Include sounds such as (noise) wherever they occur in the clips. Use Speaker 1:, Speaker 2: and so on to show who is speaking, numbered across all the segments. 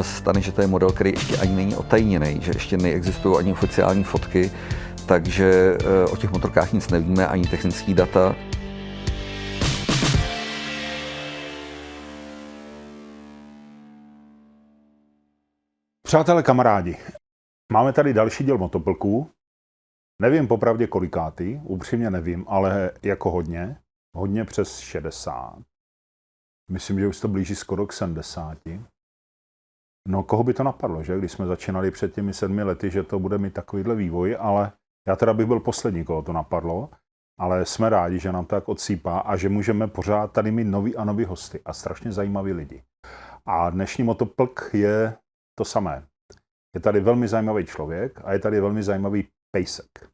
Speaker 1: občas stane, že to je model, který ještě ani není otajněný, že ještě neexistují ani oficiální fotky, takže eh, o těch motorkách nic nevíme, ani technické data.
Speaker 2: Přátelé, kamarádi, máme tady další díl motoplků. Nevím popravdě kolikátý, upřímně nevím, ale jako hodně. Hodně přes 60. Myslím, že už to blíží skoro k 70. No, koho by to napadlo, že? Když jsme začínali před těmi sedmi lety, že to bude mít takovýhle vývoj, ale já teda bych byl poslední, koho to napadlo, ale jsme rádi, že nám to tak odsýpá a že můžeme pořád tady mít nový a nový hosty a strašně zajímaví lidi. A dnešní motoplk je to samé. Je tady velmi zajímavý člověk a je tady velmi zajímavý pejsek.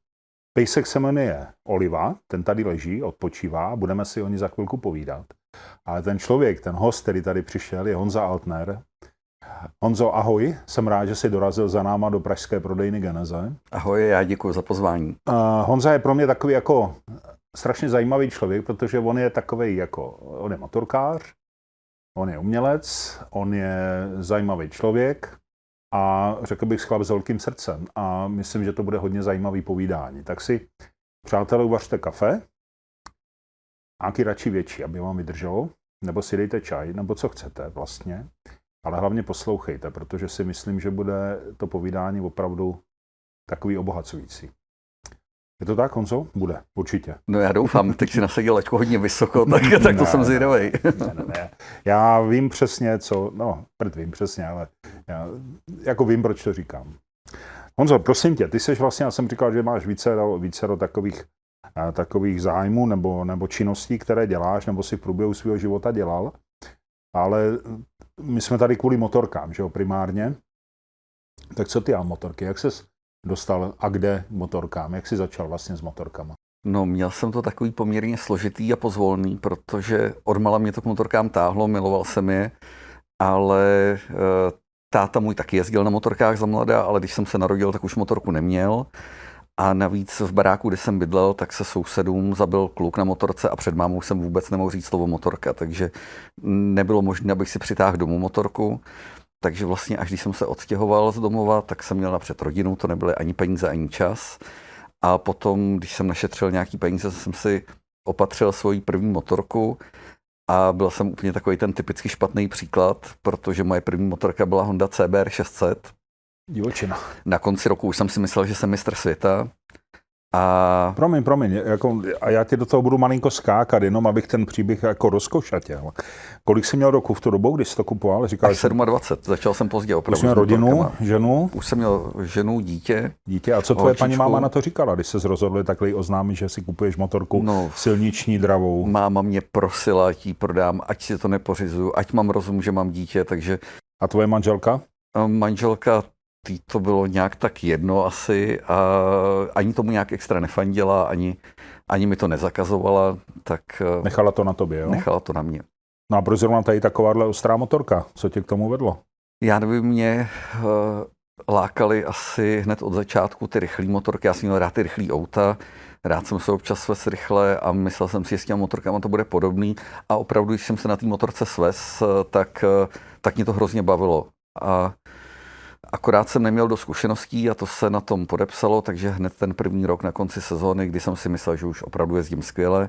Speaker 2: Pejsek se jmenuje Oliva, ten tady leží, odpočívá, budeme si o ní za chvilku povídat. Ale ten člověk, ten host, který tady přišel, je Honza Altner. Honzo, ahoj, jsem rád, že jsi dorazil za náma do pražské prodejny Geneze.
Speaker 1: Ahoj, já děkuji za pozvání.
Speaker 2: Uh, Honza je pro mě takový jako strašně zajímavý člověk, protože on je takový jako, on je motorkář, on je umělec, on je zajímavý člověk, a řekl bych chlap s velkým srdcem a myslím, že to bude hodně zajímavý povídání. Tak si, přátelé, uvařte kafe, nějaký radši větší, aby vám vydrželo, nebo si dejte čaj, nebo co chcete vlastně, ale hlavně poslouchejte, protože si myslím, že bude to povídání opravdu takový obohacující. Je to tak, Honzo? Bude, určitě.
Speaker 1: No já doufám, teď si nasadil laťku hodně vysoko, tak, (laughs) tak to ne, jsem zvědavý.
Speaker 2: Ne, ne, ne. Já vím přesně, co, no, prd vím přesně, ale já jako vím, proč to říkám. Honzo, prosím tě, ty jsi vlastně, já jsem říkal, že máš více, více do takových, takových zájmů nebo, nebo činností, které děláš, nebo si v průběhu svého života dělal, ale my jsme tady kvůli motorkám, že jo, primárně. Tak co ty a motorky, jak ses dostal a kde motorkám? Jak jsi začal vlastně s motorkama?
Speaker 1: No, měl jsem to takový poměrně složitý a pozvolný, protože odmala mě to k motorkám táhlo, miloval jsem je, ale e, táta můj taky jezdil na motorkách za mladá, ale když jsem se narodil, tak už motorku neměl. A navíc v baráku, kde jsem bydlel, tak se sousedům zabil kluk na motorce a před mámou jsem vůbec nemohl říct slovo motorka, takže nebylo možné, abych si přitáhl domů motorku. Takže vlastně až když jsem se odstěhoval z domova, tak jsem měl napřed rodinu, to nebyly ani peníze, ani čas. A potom, když jsem našetřil nějaký peníze, jsem si opatřil svoji první motorku a byl jsem úplně takový ten typicky špatný příklad, protože moje první motorka byla Honda CBR 600.
Speaker 2: Divočina.
Speaker 1: Na konci roku už jsem si myslel, že jsem mistr světa
Speaker 2: a... Promiň, promiň, jako, a já ti do toho budu malinko skákat, jenom abych ten příběh jako rozkošatěl. Kolik jsi měl roku v tu dobu, když jsi to kupoval?
Speaker 1: Říkal, Až 27, začal jsem pozdě opravdu.
Speaker 2: Už měl rodinu, motorkama. ženu?
Speaker 1: Už jsem měl ženu, dítě.
Speaker 2: Dítě, a co tvoje holčičku. paní máma na to říkala, když se rozhodli takhle oznámit, že si kupuješ motorku no, silniční dravou?
Speaker 1: Máma mě prosila, ať ji prodám, ať si to nepořizuju, ať mám rozum, že mám dítě, takže...
Speaker 2: A tvoje manželka?
Speaker 1: Manželka tý to bylo nějak tak jedno asi a ani tomu nějak extra nefandila, ani, ani mi to nezakazovala, tak...
Speaker 2: Eh, nechala to na tobě, jo?
Speaker 1: Nechala to na mě.
Speaker 2: No a proč zrovna tady takováhle ostrá motorka? Co tě k tomu vedlo?
Speaker 1: Já nevím, mě uh, lákali asi hned od začátku ty rychlé motorky. Já jsem měl rád ty rychlé auta, rád jsem se občas svez rychle a myslel jsem si, že s těmi motorkama to bude podobný. A opravdu, když jsem se na té motorce svez, eh, tak, tak mě to hrozně bavilo. A Akorát jsem neměl do zkušeností a to se na tom podepsalo, takže hned ten první rok na konci sezóny, kdy jsem si myslel, že už opravdu jezdím skvěle,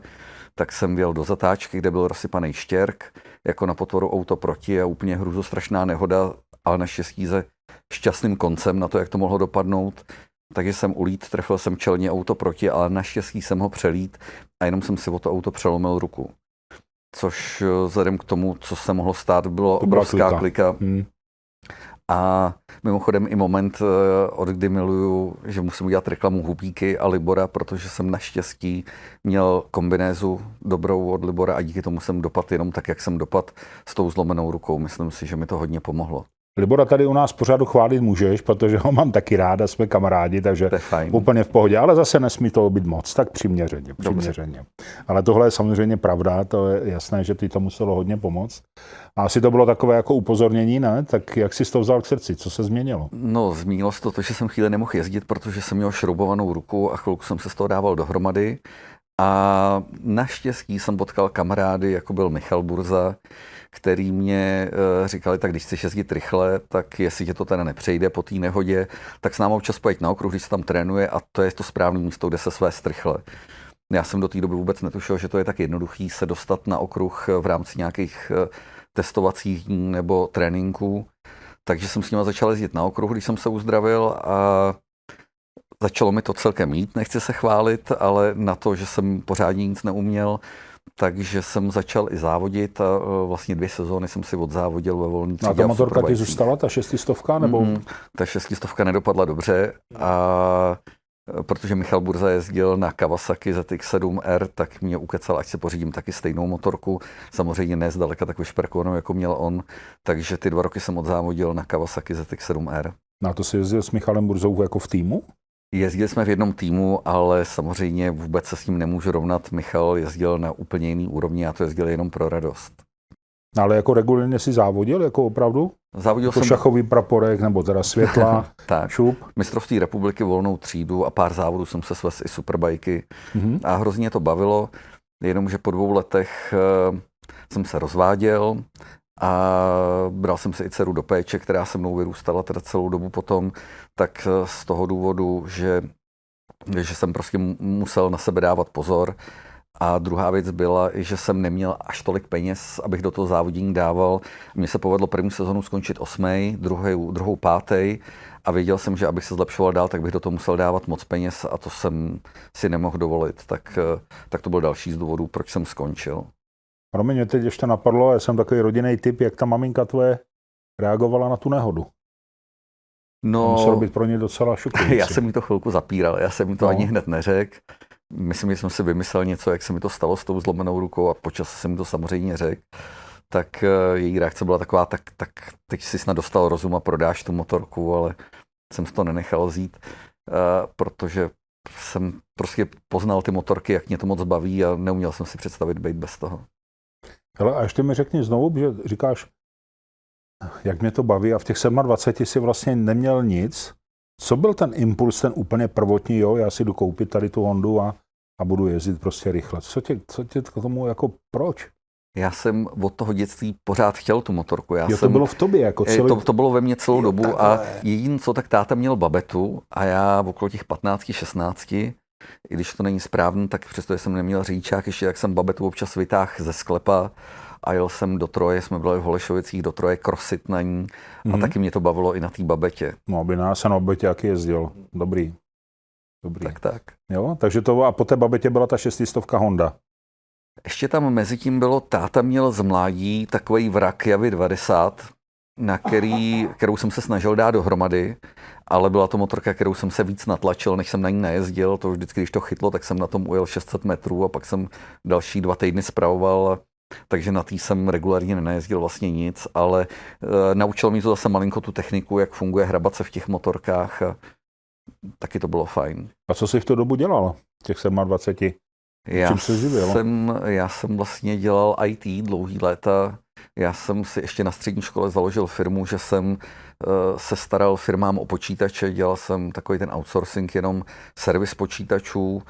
Speaker 1: tak jsem věl do zatáčky, kde byl rozsypaný štěrk, jako na potvoru auto proti a úplně strašná nehoda, ale naštěstí se šťastným koncem na to, jak to mohlo dopadnout. Takže jsem ulít, trefil jsem čelně auto proti, ale naštěstí jsem ho přelít a jenom jsem si o to auto přelomil ruku. Což eh, vzhledem k tomu, co se mohlo stát, bylo obrovská klika. klika. Hmm. A mimochodem i moment, eh, od kdy miluju, že musím udělat reklamu Hubíky a Libora, protože jsem naštěstí měl kombinézu dobrou od Libora a díky tomu jsem dopad jenom tak, jak jsem dopad s tou zlomenou rukou. Myslím si, že mi to hodně pomohlo.
Speaker 2: Libora tady u nás pořádu chválit můžeš, protože ho mám taky ráda, jsme kamarádi, takže úplně v pohodě, ale zase nesmí to být moc, tak přiměřeně, přiměřeně. Ale tohle je samozřejmě pravda, to je jasné, že ty to muselo hodně pomoct. A asi to bylo takové jako upozornění, ne? Tak jak jsi to vzal k srdci? Co se změnilo?
Speaker 1: No, změnilo se to, to, že jsem chvíli nemohl jezdit, protože jsem měl šroubovanou ruku a chvilku jsem se z toho dával dohromady. A naštěstí jsem potkal kamarády, jako byl Michal Burza, který mě uh, říkali, tak když chceš jezdit rychle, tak jestli tě to teda nepřejde po té nehodě, tak s námi občas pojď na okruh, když se tam trénuje a to je to správné místo, kde se své rychle. Já jsem do té doby vůbec netušil, že to je tak jednoduchý se dostat na okruh v rámci nějakých uh, testovacích nebo tréninků. Takže jsem s nimi začal jezdit na okruh, když jsem se uzdravil a začalo mi to celkem mít, nechci se chválit, ale na to, že jsem pořádně nic neuměl, takže jsem začal i závodit a e, vlastně dvě sezóny jsem si odzávodil ve volný
Speaker 2: třídě. A ta motorka ti zůstala, ta šestistovka? Nebo? Mm,
Speaker 1: ta šestistovka nedopadla dobře a e, protože Michal Burza jezdil na Kawasaki ZX7R, tak mě ukecal, ať se pořídím taky stejnou motorku. Samozřejmě ne zdaleka tak vyšperkovanou, jako měl on. Takže ty dva roky jsem odzávodil na Kawasaki ZX7R.
Speaker 2: Na to si jezdil s Michalem Burzou jako v týmu?
Speaker 1: Jezdili jsme v jednom týmu, ale samozřejmě vůbec se s ním nemůžu rovnat. Michal jezdil na úplně jiný úrovni a to jezdil jenom pro radost.
Speaker 2: No, ale jako regulérně si závodil, jako opravdu?
Speaker 1: Závodil
Speaker 2: jako
Speaker 1: jsem...
Speaker 2: šachový praporek, nebo teda světla, (laughs)
Speaker 1: tak, šup? Mistrovství republiky volnou třídu a pár závodů jsem se svez i superbajky mm-hmm. a hrozně to bavilo, jenomže po dvou letech uh, jsem se rozváděl a bral jsem si i dceru do péče, která se mnou vyrůstala teda celou dobu potom, tak eh, z toho důvodu, že, že jsem prostě musel na sebe dávat pozor. A druhá věc byla, že jsem neměl až tolik peněz, abych do toho závodění dával. Mně se povedlo první sezonu skončit osmý, druhou, druhou pátý a věděl jsem, že abych se zlepšoval dál, tak bych do toho musel dávat moc peněz a to jsem si nemohl dovolit. Tak, eh, tak to byl další z důvodů, proč jsem skončil.
Speaker 2: Promiň, mě teď ještě napadlo, já jsem takový rodinný typ, jak ta maminka tvoje reagovala na tu nehodu. No, to muselo být pro ně docela šokující. (laughs)
Speaker 1: Já jsem mi to chvilku zapíral, já jsem mi to no. ani hned neřekl. Myslím, že jsem si vymyslel něco, jak se mi to stalo s tou zlomenou rukou a počas jsem mi to samozřejmě řekl. Tak uh, její reakce byla taková, tak, tak teď si snad dostal rozum a prodáš tu motorku, ale jsem to nenechal vzít, uh, protože jsem prostě poznal ty motorky, jak mě to moc baví a neuměl jsem si představit být bez toho.
Speaker 2: Hele, a ještě mi řekni znovu, že říkáš, jak mě to baví a v těch 27 si vlastně neměl nic. Co byl ten impuls, ten úplně prvotní, jo, já si jdu koupit tady tu Hondu a, a budu jezdit prostě rychle. Co tě, co tě k tomu, jako proč?
Speaker 1: Já jsem od toho dětství pořád chtěl tu motorku. Já
Speaker 2: jo,
Speaker 1: to
Speaker 2: jsem, bylo v tobě jako
Speaker 1: eh, celý... To, to bylo ve mně celou jo, dobu takhle. a jediný co, tak táta měl babetu a já v okolo těch 15, 16, i když to není správný, tak přesto jsem neměl řidičák, ještě jak jsem babetu občas vytáhl ze sklepa a jel jsem do Troje, jsme byli v Holešovicích do Troje krosit na ní a mm-hmm. taky mě to bavilo i na té babetě.
Speaker 2: No, aby nás na babetě jaký jezdil. Dobrý.
Speaker 1: Dobrý. Tak, tak.
Speaker 2: Jo, takže to a po té babetě byla ta šestistovka Honda.
Speaker 1: Ještě tam mezi tím bylo, táta měl z mládí takový vrak Javy 20, na který, kterou jsem se snažil dát dohromady, ale byla to motorka, kterou jsem se víc natlačil, než jsem na ní nejezdil. To vždycky, když to chytlo, tak jsem na tom ujel 600 metrů a pak jsem další dva týdny spravoval takže na tý jsem regulárně nejezdil vlastně nic, ale e, naučil mi to zase malinko tu techniku, jak funguje hrabat se v těch motorkách a taky to bylo fajn.
Speaker 2: A co jsi v tu dobu dělal, těch 27?
Speaker 1: Já Čím se živil? Jsem, já jsem vlastně dělal IT dlouhý léta. Já jsem si ještě na střední škole založil firmu, že jsem uh, se staral firmám o počítače, dělal jsem takový ten outsourcing, jenom servis počítačů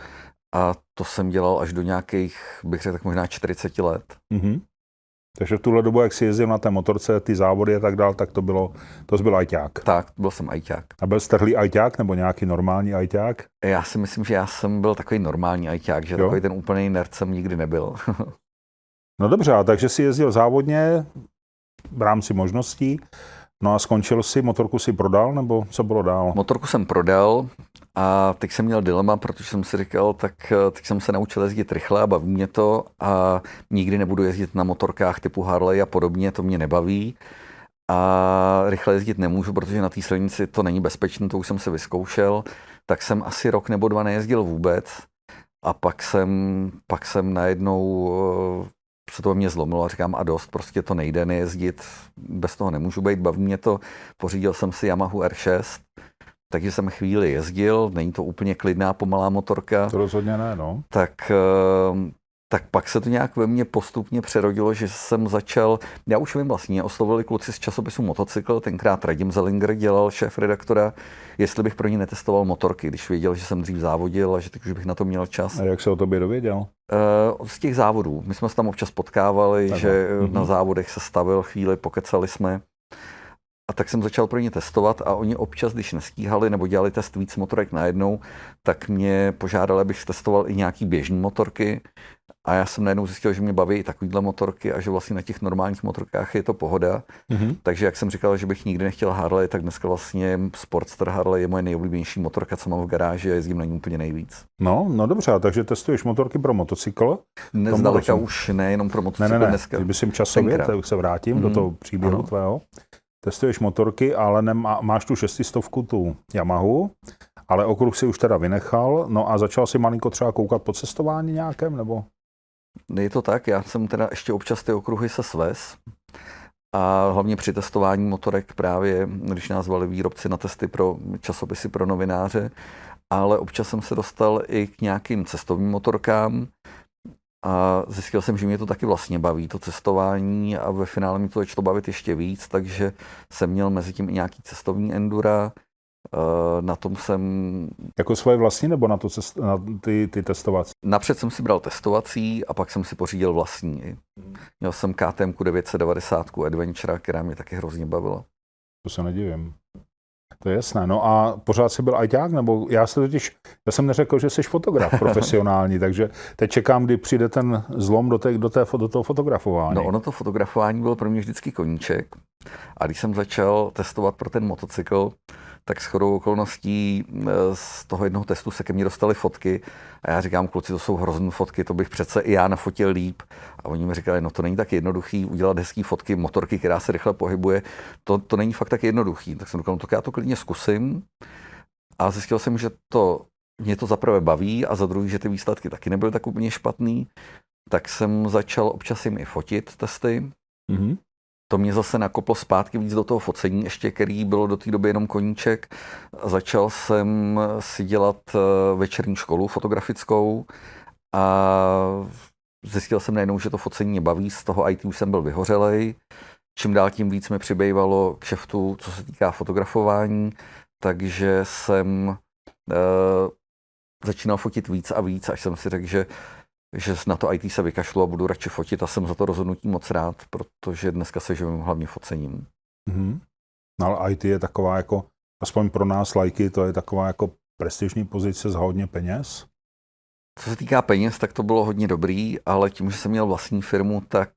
Speaker 1: a to jsem dělal až do nějakých, bych řekl, tak možná 40 let. Mm-hmm.
Speaker 2: Takže v tuhle dobu, jak si jezdil na té motorce, ty závody a tak dál, tak to bylo, to byl ajťák.
Speaker 1: Tak, byl jsem ajťák.
Speaker 2: A byl strhlý ajťák nebo nějaký normální ajťák?
Speaker 1: Já si myslím, že já jsem byl takový normální ajťák, že jo? takový ten úplný nerd jsem nikdy nebyl. (laughs)
Speaker 2: no dobře, a takže si jezdil závodně v rámci možností. No a skončil si, motorku si prodal, nebo co bylo dál?
Speaker 1: Motorku jsem prodal, a teď jsem měl dilema, protože jsem si říkal, tak eh, teď jsem se naučil jezdit rychle a baví mě to a nikdy nebudu jezdit na motorkách typu Harley a podobně, to mě nebaví. A rychle jezdit nemůžu, protože na té silnici to není bezpečné, to už jsem se vyzkoušel. Tak jsem asi rok nebo dva nejezdil vůbec. A pak jsem, pak jsem najednou eh, se to mě zlomilo a říkám a dost, prostě to nejde nejezdit, bez toho nemůžu být, baví mě to. Pořídil jsem si Yamahu R6, takže jsem chvíli jezdil, není to úplně klidná, pomalá motorka.
Speaker 2: To rozhodně ne, no.
Speaker 1: Tak ehm, tak pak se to nějak ve mně postupně přerodilo, že jsem začal, já už vím vlastně, oslovili kluci z časopisu Motocykl, tenkrát Radim Zelinger dělal šéf redaktora, jestli bych pro ně netestoval motorky, když věděl, že jsem dřív závodil a že teď už bych na to měl čas.
Speaker 2: A jak se o tobě dověděl?
Speaker 1: Uh, z těch závodů. My jsme se tam občas potkávali, Aha. že mm-hmm. na závodech se stavil chvíli, pokecali jsme. A tak jsem začal pro ně testovat a oni občas, když nestíhali nebo dělali test víc motorek najednou, tak mě požádali, abych testoval i nějaký běžné motorky. A já jsem najednou zjistil, že mě baví i takovýhle motorky a že vlastně na těch normálních motorkách je to pohoda. Mm-hmm. Takže jak jsem říkal, že bych nikdy nechtěl Harley, tak dneska vlastně Sportster Harley je moje nejoblíbenější motorka, co mám v garáži a jezdím na ní úplně nejvíc.
Speaker 2: No, no dobře, takže testuješ motorky pro motocykl?
Speaker 1: Nezdaleka už ne, jenom pro motocykl
Speaker 2: ne, ne, ne.
Speaker 1: dneska.
Speaker 2: Jsem časově, tak se vrátím mm-hmm. do mhm. toho příběhu ano. tvého. Testuješ motorky, ale nemá, máš tu šestistovku, tu Yamahu, ale okruh si už teda vynechal, no a začal si malinko třeba koukat po cestování nějakém, nebo?
Speaker 1: Je to tak, já jsem teda ještě občas ty okruhy se svez a hlavně při testování motorek právě, když nás zvali výrobci na testy pro časopisy pro novináře, ale občas jsem se dostal i k nějakým cestovním motorkám a zjistil jsem, že mě to taky vlastně baví, to cestování a ve finále mi to začalo bavit ještě víc, takže jsem měl mezi tím i nějaký cestovní endura, Eh, na tom jsem...
Speaker 2: Jako svoje vlastní nebo na, to cest, na ty, ty testovací?
Speaker 1: Napřed jsem si bral testovací a pak jsem si pořídil vlastní. Měl jsem KTM 990 Adventure, která mě taky hrozně bavila.
Speaker 2: To se nedivím. To je jasné. No a pořád jsi byl ajťák? Nebo já se totiž, já jsem neřekl, že jsi fotograf (laughs) profesionální, takže teď čekám, kdy přijde ten zlom do, té, do, té, do toho fotografování.
Speaker 1: No ono to fotografování bylo pro mě vždycky koníček. A když jsem začal testovat pro ten motocykl, tak shodou okolností eh, z toho jednoho testu se ke mně dostaly fotky a já říkám, kluci, to jsou hrozné fotky, to bych přece i já nafotil líp. A oni mi říkali, no to není tak jednoduchý udělat hezký fotky, motorky, která se rychle pohybuje, to, to není fakt tak jednoduchý. Tak jsem říkal, no tak já to klidně zkusím. A zjistil jsem, že to mě to zaprvé baví a za druhý, že ty výsledky taky nebyly tak úplně špatný. Tak jsem začal občas jim i fotit testy. Mm-hmm to mě zase nakoplo zpátky víc do toho focení, ještě který bylo do té doby jenom koníček. Začal jsem si dělat eh, večerní školu fotografickou a zjistil jsem najednou, že to focení mě baví, z toho IT už jsem byl vyhořelej. Čím dál tím víc mi přibývalo kšeftu, co se týká fotografování, takže jsem uh, začínal fotit víc a víc, až jsem si řekl, že že na to IT se vykašlu a budu radši fotit a jsem za to rozhodnutí moc rád, protože dneska se živím hlavně focením.
Speaker 2: Mm-hmm. No ale IT je taková jako, aspoň pro nás lajky, to je taková jako prestižní pozice za hodně peněz.
Speaker 1: Co se týká peněz, tak to bylo hodně dobrý, ale tím, že jsem měl vlastní firmu, tak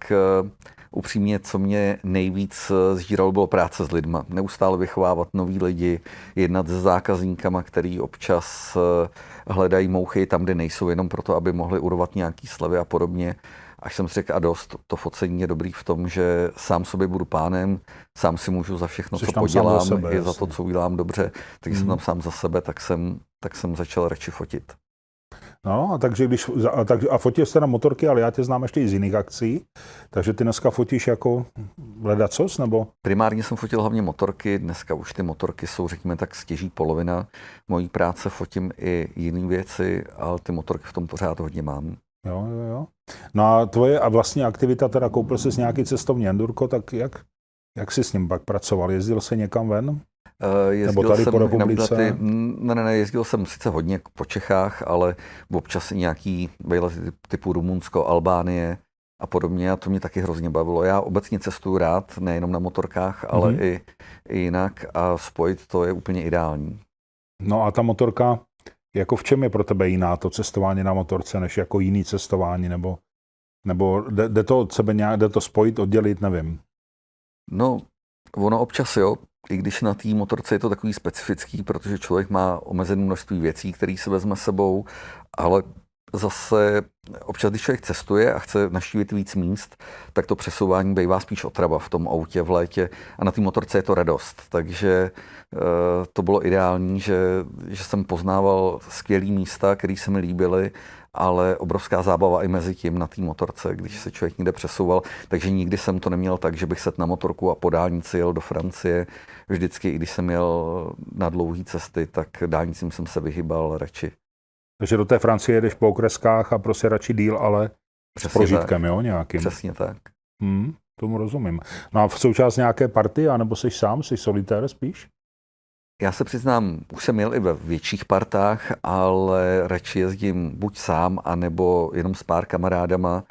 Speaker 1: uh, upřímně, co mě nejvíc uh, zžíralo, bylo práce s lidma. Neustále vychovávat nový lidi, jednat s zákazníkama, který občas uh, hledají mouchy tam, kde nejsou, jenom proto, aby mohli urovat nějaký slevy a podobně. Až jsem si řekl, a dost, to focení je dobrý v tom, že sám sobě budu pánem, sám si můžu za všechno, Jsi co podělám, sebe, i za to, co udělám dobře, takže hmm. jsem tam sám za sebe, tak jsem, tak jsem začal radši fotit.
Speaker 2: No, a takže když, a, tak, a fotil jste na motorky, ale já tě znám ještě i z jiných akcí, takže ty dneska fotíš jako ledacos, nebo?
Speaker 1: Primárně jsem fotil hlavně motorky, dneska už ty motorky jsou, řekněme tak, stěží polovina mojí práce, fotím i jiné věci, ale ty motorky v tom pořád hodně mám.
Speaker 2: Jo, jo, jo. No a tvoje a vlastní aktivita, teda koupil jsi nějaký cestovní endurko, tak jak, jak jsi s ním pak pracoval? Jezdil se někam ven?
Speaker 1: Uh, jezdil Nebo tady jsem po republice? Ty, ne, ne, ne, jezdil jsem sice hodně po Čechách, ale občas i nějaký vejlety typu Rumunsko, Albánie a podobně a to mě taky hrozně bavilo. Já obecně cestuju rád, nejenom na motorkách, ale mm-hmm. i, i jinak a spojit to je úplně ideální.
Speaker 2: No a ta motorka, jako v čem je pro tebe jiná to cestování na motorce, než jako jiný cestování, nebo, nebo jde, jde to od sebe nějak, jde to spojit, oddělit, nevím.
Speaker 1: No, ono občas jo, i když na té motorce je to takový specifický, protože člověk má omezené množství věcí, které se vezme sebou, ale zase občas, když člověk cestuje a chce naštívit víc míst, tak to přesouvání bývá spíš otrava v tom autě v létě a na té motorce je to radost. Takže eh, to bylo ideální, že, že jsem poznával skvělé místa, které se mi líbily ale obrovská zábava i mezi tím na té motorce, když se člověk někde přesouval. Takže nikdy jsem to neměl tak, že bych set na motorku a po dálnici jel do Francie. Vždycky, i když jsem jel na dlouhé cesty, tak dálnicím jsem se vyhybal radši.
Speaker 2: Takže do té Francie jdeš po okreskách a prostě radši díl, ale Přesně s prožitkem, tak. jo, nějakým.
Speaker 1: Přesně tak.
Speaker 2: Hmm, tomu rozumím. No a v součást nějaké party, anebo jsi sám, jsi solitér spíš?
Speaker 1: Já se přiznám, už jsem jel i ve větších partách, ale radši jezdím buď sám, anebo jenom s pár kamarádama,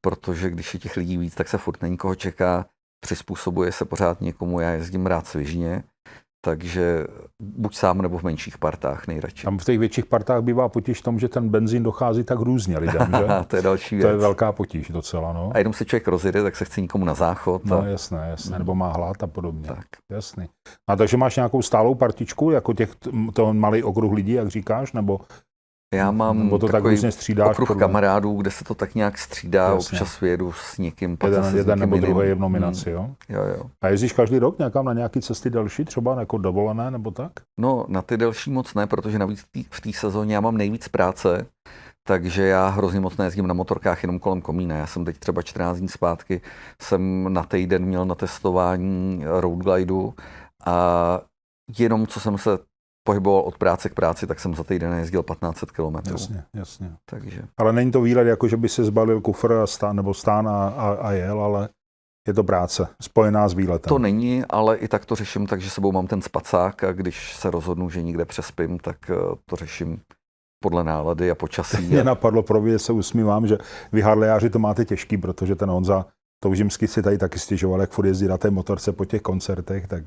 Speaker 1: protože když je těch lidí víc, tak se furt na nikoho čeká, přizpůsobuje se pořád někomu, já jezdím rád svižně, takže buď sám nebo v menších partách nejradši.
Speaker 2: Tam v těch větších partách bývá potíž v tom, že ten benzín dochází tak různě lidem, že? (laughs)
Speaker 1: to je další věc.
Speaker 2: To je velká potíž docela, no.
Speaker 1: A jenom se člověk rozjede, tak se chce nikomu na záchod.
Speaker 2: No a... jasné, jasné, nebo má hlad a podobně.
Speaker 1: Tak.
Speaker 2: Jasný. A takže máš nějakou stálou partičku, jako těch, to malý okruh lidí, jak říkáš, nebo
Speaker 1: já mám
Speaker 2: Nebo to tak různě střídáš,
Speaker 1: okruh podle... kamarádů, kde se to tak nějak střídá, Jasně. občas vyjedu s někým.
Speaker 2: Pak jeden, jeden nebo jiným. druhý je v nominaci, hmm. jo?
Speaker 1: Jo, jo.
Speaker 2: A jezdíš každý rok někam na nějaké cesty další, třeba jako dovolené nebo tak?
Speaker 1: No, na ty delší moc ne, protože navíc v té sezóně já mám nejvíc práce, takže já hrozně moc nejezdím na motorkách jenom kolem komína. Já jsem teď třeba 14 dní zpátky, jsem na týden měl na testování road glideu a jenom co jsem se pohyboval od práce k práci, tak jsem za týden jezdil 1500 km.
Speaker 2: Jasně, jasně.
Speaker 1: Takže.
Speaker 2: Ale není to výlet, jako že by se zbalil kufr a stán, nebo stán a, a, a jel, ale je to práce, spojená s výletem.
Speaker 1: To není, ale i tak to řeším, takže sebou mám ten spacák a když se rozhodnu, že někde přespím, tak eh, to řeším podle nálady a počasí.
Speaker 2: Mě napadlo, pro se usmívám, že vy Harlejáři to máte těžký, protože ten Honza Toužimsky si tady taky stěžoval, jak furt jezdí na té motorce po těch koncertech, tak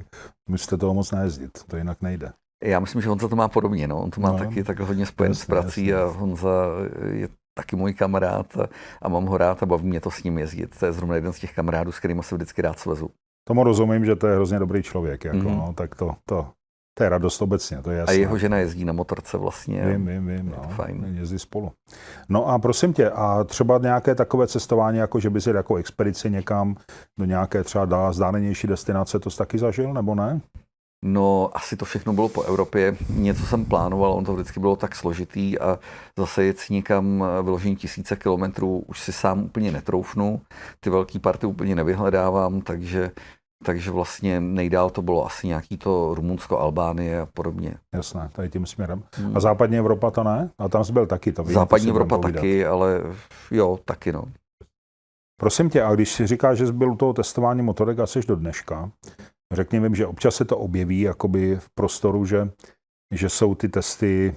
Speaker 2: musíte toho moc nejezdit, to jinak nejde.
Speaker 1: Já myslím, že Honza to má podobně. No. On to má no, taky tak hodně spojen jasný, s prací jasný. a Honza je taky můj kamarád a, a mám ho rád a baví mě to s ním jezdit. To je zrovna jeden z těch kamarádů, s kterými se vždycky rád svezu.
Speaker 2: Tomu rozumím, že to je hrozně dobrý člověk. Jako, mm-hmm. no, tak to, to, to je radost obecně, to je jasné.
Speaker 1: A jeho žena jezdí na motorce vlastně.
Speaker 2: Vím, vím, vím. No,
Speaker 1: fajn.
Speaker 2: Jezdí spolu. No a prosím tě, a třeba nějaké takové cestování, jako že by si jako expedici někam do nějaké třeba zdálenější destinace, to jsi taky zažil, nebo ne?
Speaker 1: No, asi to všechno bylo po Evropě. Něco jsem plánoval, on to vždycky bylo tak složitý a zase jet někam eh, vyložení tisíce kilometrů už si sám úplně netroufnu. Ty velké party úplně nevyhledávám, takže takže vlastně nejdál to bylo asi nějaký to Rumunsko, Albánie a podobně.
Speaker 2: Jasné, tady tím směrem. Hmm. A západní Evropa to ne? A tam jsi byl taky, to vím,
Speaker 1: Západní Evropa taky, ale jo, taky no.
Speaker 2: Prosím tě, a když si říkáš, že jsi byl u toho testování motorek asi do dneška, Řekni mi, že občas se to objeví jakoby v prostoru, že, že jsou ty testy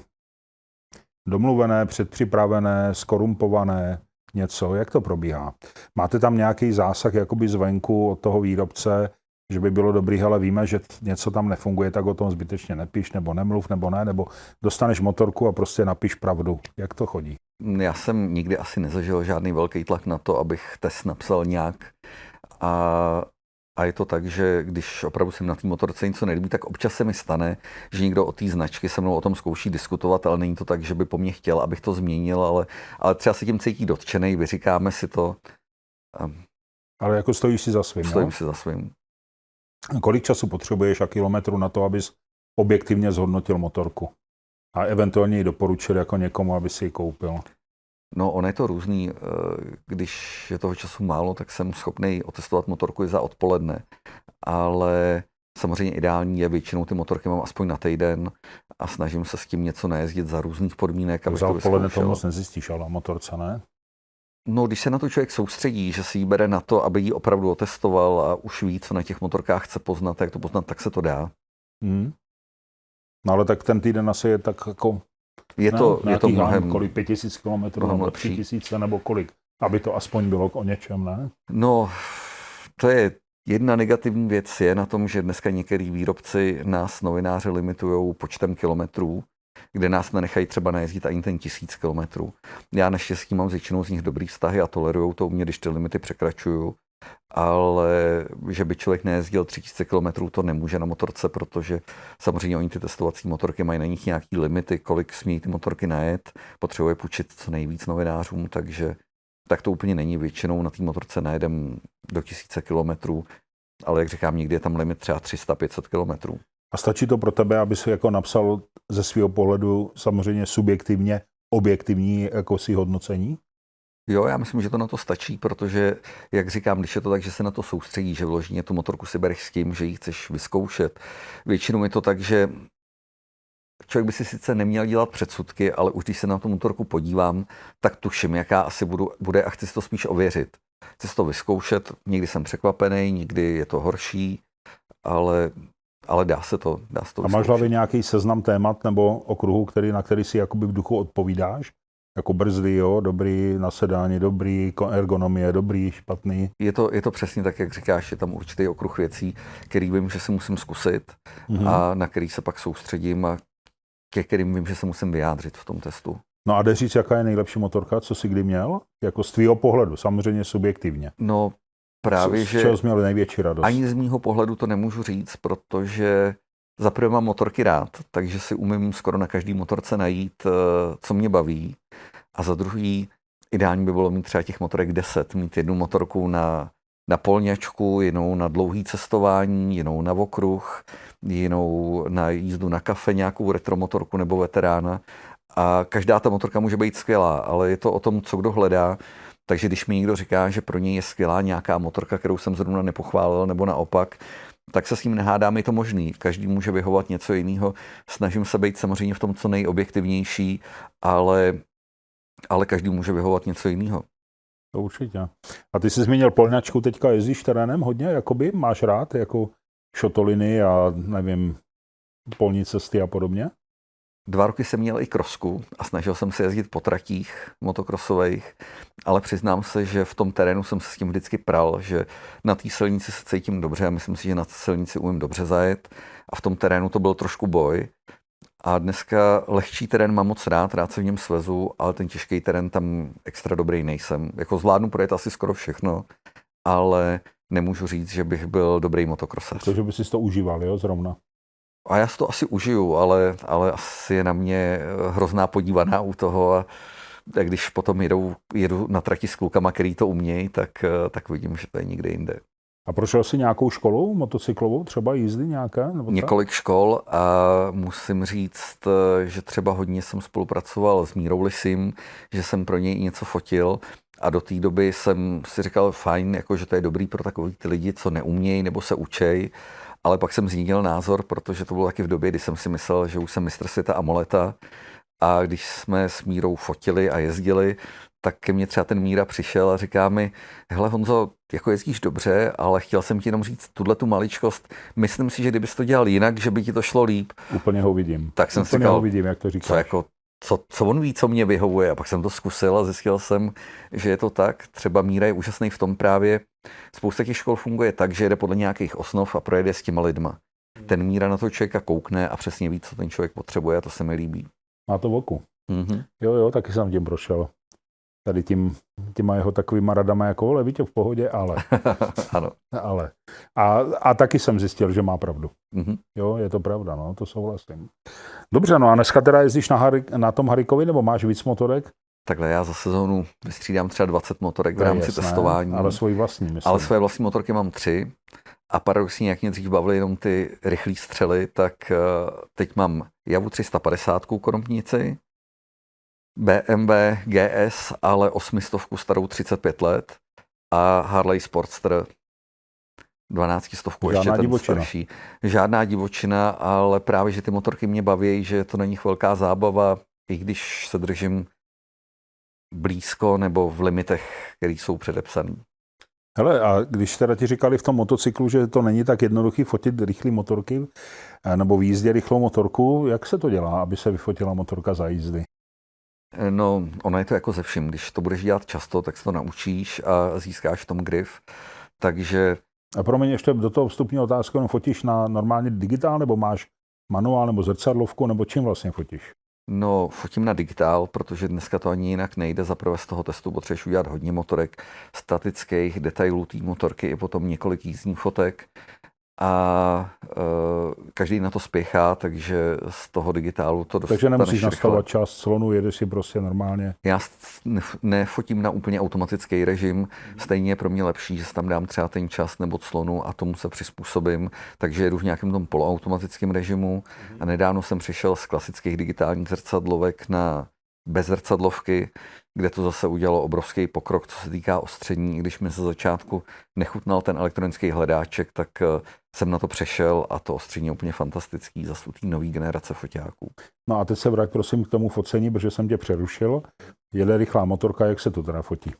Speaker 2: domluvené, předpřipravené, skorumpované, něco, jak to probíhá. Máte tam nějaký zásah jakoby zvenku od toho výrobce, že by bylo dobrý, ale víme, že něco tam nefunguje, tak o tom zbytečně nepíš, nebo nemluv, nebo ne, nebo dostaneš motorku a prostě napiš pravdu. Jak to chodí?
Speaker 1: Já jsem nikdy asi nezažil žádný velký tlak na to, abych test napsal nějak. A a je to tak, že když opravdu jsem na té motorce něco nelíbí, tak občas se mi stane, že někdo o té značky se mnou o tom zkouší diskutovat, ale není to tak, že by po mně chtěl, abych to změnil, ale, ale třeba se tím cítí dotčený, vyříkáme si to.
Speaker 2: Ale jako stojíš si za svým,
Speaker 1: Stojím jo? si za svým.
Speaker 2: Kolik času potřebuješ a kilometrů na to, abys objektivně zhodnotil motorku? A eventuálně ji doporučil jako někomu, aby si ji koupil?
Speaker 1: No, on je to různý. Eh, když je toho času málo, tak jsem schopný otestovat motorku i za odpoledne. Ale samozřejmě ideální je většinou ty motorky mám aspoň na týden a snažím se s tím něco nejezdit za různých podmínek.
Speaker 2: Tak za odpoledne to moc nezjistíš, ale motorce ne?
Speaker 1: No, když se na to člověk soustředí, že si ji bere na to, aby ji opravdu otestoval a už ví, co na těch motorkách chce poznat, jak to poznat, tak se to dá.
Speaker 2: Hmm. No ale tak ten týden asi je tak jako
Speaker 1: je to,
Speaker 2: ne,
Speaker 1: je to mnohem...
Speaker 2: Kolik, pět tisíc kilometrů, nebo tři tisíce, nebo kolik? Aby to aspoň bylo o něčem, ne?
Speaker 1: No, to je Jedna negativní věc je na tom, že dneska některý výrobci nás novináře limitují počtem kilometrů, kde nás nenechají třeba najezdit ani ten tisíc kilometrů. Já naštěstí mám s většinou z nich dobrý vztahy a tolerují to u mě, když ty limity překračuju ale že by člověk nejezdil 3000 km, to nemůže na motorce, protože samozřejmě oni ty testovací motorky mají na nich nějaký limity, kolik smí ty motorky najet, potřebuje půjčit co nejvíc novinářům, takže tak to úplně není. Většinou na té motorce najedem do tisíce kilometrů, ale jak říkám, někdy je tam limit třeba 300-500 kilometrů.
Speaker 2: A stačí to pro tebe, aby si jako napsal ze svého pohledu samozřejmě subjektivně objektivní jako si hodnocení?
Speaker 1: Jo, já myslím, že to na to stačí, protože, jak říkám, když je to tak, že se na to soustředí, že vložně tu motorku si bereš s tím, že ji chceš vyzkoušet. Většinou je to tak, že člověk by si sice neměl dělat předsudky, ale už když se na tu motorku podívám, tak tuším, jaká asi budu, bude a chci si to spíš ověřit. Chci si to vyzkoušet, někdy jsem překvapený, někdy je to horší, ale, ale dá se to, dá se to
Speaker 2: A máš hlavě nějaký seznam témat nebo okruhu, který, na který si jakoby v duchu odpovídáš? Jako brzdy, jo, dobrý, nasedání, dobrý, ergonomie, dobrý, špatný.
Speaker 1: Je to, je to přesně tak, jak říkáš, je tam určitý okruh věcí, který vím, že si musím zkusit mm-hmm. a na který se pak soustředím a ke kterým vím, že se musím vyjádřit v tom testu.
Speaker 2: No a jde říct, jaká je nejlepší motorka, co jsi kdy měl? Jako z tvýho pohledu, samozřejmě subjektivně.
Speaker 1: No právě,
Speaker 2: co,
Speaker 1: že...
Speaker 2: Z čeho jsi měl největší radost?
Speaker 1: Ani z mýho pohledu to nemůžu říct, protože za prvé mám motorky rád, takže si umím skoro na každý motorce najít, eh, co mě baví. A za druhý, ideální by bylo mít třeba těch motorek 10, mít jednu motorku na, na polňačku, jinou na dlouhý cestování, jinou na okruh, jinou na jízdu na kafe, nějakou retromotorku nebo veterána. A každá ta motorka může být skvělá, ale je to o tom, co kdo hledá. Takže když mi někdo říká, že pro něj je skvělá nějaká motorka, kterou jsem zrovna nepochválil, nebo naopak, tak se s ním nehádám, je to možný. Každý může vyhovat něco jiného. Snažím se být samozřejmě v tom co nejobjektivnější, ale, ale každý může vyhovat něco jiného.
Speaker 2: To určitě. A ty jsi zmínil polňačku, teďka jezdíš terénem hodně, jakoby máš rád, jako šotoliny a nevím, polní cesty a podobně?
Speaker 1: Dva roky jsem měl i krosku a snažil jsem se jezdit po tratích motokrosových, ale přiznám se, že v tom terénu jsem se s tím vždycky pral, že na té silnici se cítím dobře a myslím si, že na silnici umím dobře zajet a v tom terénu to byl trošku boj. A dneska lehčí terén mám moc rád, rád se v něm svezu, ale ten těžký terén tam extra dobrý nejsem. Jako zvládnu projet asi skoro všechno, ale nemůžu říct, že bych byl dobrý motokrosař.
Speaker 2: Takže by si to užíval, jo, zrovna?
Speaker 1: A já si to asi užiju, ale, ale asi je na mě hrozná podívaná u toho a když potom jedou, jedu na trati s klukama, který to umějí, tak, tak vidím, že to je někde jinde.
Speaker 2: A prošel jsi nějakou školu motocyklovou, třeba jízdy nějaké? Nebo
Speaker 1: Několik škol a musím říct, že třeba hodně jsem spolupracoval s Mírou Lisim, že jsem pro něj něco fotil a do té doby jsem si říkal, fajn, jako, že to je dobrý pro takový ty lidi, co neumějí nebo se učej, ale pak jsem změnil názor, protože to bylo taky v době, kdy jsem si myslel, že už jsem mistr světa Amoleta a když jsme s Mírou fotili a jezdili, tak ke mně třeba ten Míra přišel a říká mi, hele Honzo, jako jezdíš dobře, ale chtěl jsem ti jenom říct tuhle tu maličkost. Myslím si, že kdybys to dělal jinak, že by ti to šlo líp.
Speaker 2: Úplně ho vidím.
Speaker 1: Tak jsem
Speaker 2: Úplně
Speaker 1: si říkal,
Speaker 2: ho vidím, jak to říkáš.
Speaker 1: Co, jako, co, co on ví, co mě vyhovuje. A pak jsem to zkusil a zjistil jsem, že je to tak. Třeba Míra je úžasný v tom právě. Spousta těch škol funguje tak, že jede podle nějakých osnov a projede s těma lidma. Ten Míra na to člověka koukne a přesně ví, co ten člověk potřebuje a to se mi líbí.
Speaker 2: Má to v oku.
Speaker 1: Mm-hmm.
Speaker 2: Jo, jo, taky jsem tím prošel. Tady tím, těma jeho takovýma radama jako, ale víte, v pohodě, ale. (laughs)
Speaker 1: ano.
Speaker 2: ale. A, a taky jsem zjistil, že má pravdu.
Speaker 1: Mm-hmm.
Speaker 2: Jo, je to pravda, no, to souhlasím. Dobře, no a dneska teda jezdíš na, Harry, na tom Harikovi, nebo máš víc motorek?
Speaker 1: Takhle já za sezónu vystřídám třeba 20 motorek v rámci
Speaker 2: jasné,
Speaker 1: testování.
Speaker 2: Ale svoji vlastní, myslím.
Speaker 1: Ale své vlastní motorky mám tři. A paradoxně, jak mě dřív bavily jenom ty rychlé střely, tak eh, teď mám Javu 350 koropnici, BMW GS, ale 800 starou 35 let a Harley Sportster 12 stovku ještě ten
Speaker 2: divočina.
Speaker 1: starší. Žádná divočina, ale právě, že ty motorky mě baví, že to není velká zábava, i když se držím blízko nebo v limitech, které jsou předepsané.
Speaker 2: Hele, a když teda ti říkali v tom motocyklu, že to není tak jednoduchý fotit rychlé motorky, eh, nebo v jízdě rychlou motorku, jak se to dělá, aby se vyfotila motorka za jízdy?
Speaker 1: No, ono je to jako ze vším. Když to budeš dělat často, tak se to naučíš a získáš v tom grif. Takže...
Speaker 2: A promiň, ještě do toho vstupní otázku, no fotíš na normálně digitál, nebo máš manuál, nebo zrcadlovku, nebo čím vlastně fotíš?
Speaker 1: No, fotím na digitál, protože dneska to ani jinak nejde. Zaprvé z toho testu potřebuješ udělat hodně motorek, statických detailů té motorky i potom několik jízdních fotek a e, každý na to spěchá, takže z toho digitálu to dostaneš
Speaker 2: Takže nemusíš nastavovat čas slonu, jedeš si prostě normálně.
Speaker 1: Já nefotím na úplně automatický režim, stejně je pro mě lepší, že tam dám třeba ten čas nebo clonu a tomu se přizpůsobím, takže jedu v nějakém tom poloautomatickém režimu a nedávno jsem přišel z klasických digitálních zrcadlovek na bez zrcadlovky, kde to zase udělalo obrovský pokrok, co se týká ostření. Když mi ze začátku nechutnal ten elektronický hledáček, tak eh, jsem na to přešel a to ostření je úplně fantastický za té nový generace foťáků.
Speaker 2: No a teď se vrať prosím k tomu focení, protože jsem tě přerušil. Jede rychlá motorka, jak se to teda fotí?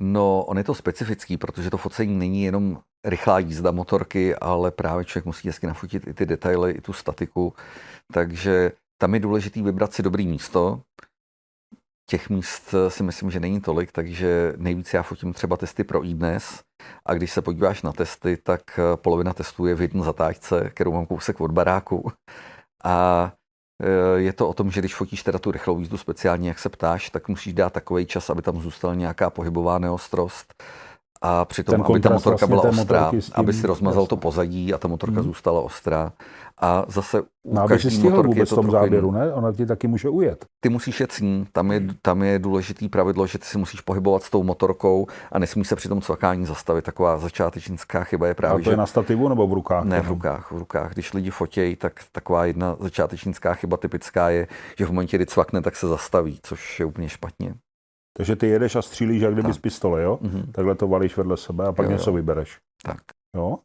Speaker 1: No, on je to specifický, protože to focení není jenom rychlá jízda motorky, ale právě člověk musí hezky nafotit i ty detaily, i tu statiku. Takže tam je důležitý vybrat si dobrý místo. Těch míst si myslím, že není tolik, takže nejvíce já fotím třeba testy pro iDnes a když se podíváš na testy, tak polovina testů je v jedné zatáčce, kterou mám kousek od baráku. A e, je to o tom, že když fotíš teda tu rychlou jízdu speciálně, jak se ptáš, tak musíš dát takový čas, aby tam zůstala nějaká pohybová neostrost a přitom, aby ta motorka vlastně byla ostrá, tím, aby si rozmazal jasný. to pozadí a ta motorka hmm. zůstala ostrá. A zase u no, každé motorky je to v tom
Speaker 2: záběru, ne? Ona ti taky může ujet.
Speaker 1: Ty musíš jet s ní. Tam je, tam je důležitý pravidlo, že ty si musíš pohybovat s tou motorkou a nesmíš se při tom cvakání zastavit. Taková začátečnická chyba je právě,
Speaker 2: A to je že... na stativu nebo v rukách?
Speaker 1: Ne, v rukách, v rukách. Když lidi fotějí, tak taková jedna začátečnická chyba typická je, že v momentě, kdy cvakne, tak se zastaví, což je úplně špatně.
Speaker 2: Takže ty jedeš a střílíš, jak kdyby tak. z pistole, jo? Mm-hmm. Takhle to valíš vedle sebe a pak jo, něco jo. vybereš.
Speaker 1: Tak.
Speaker 2: Jo?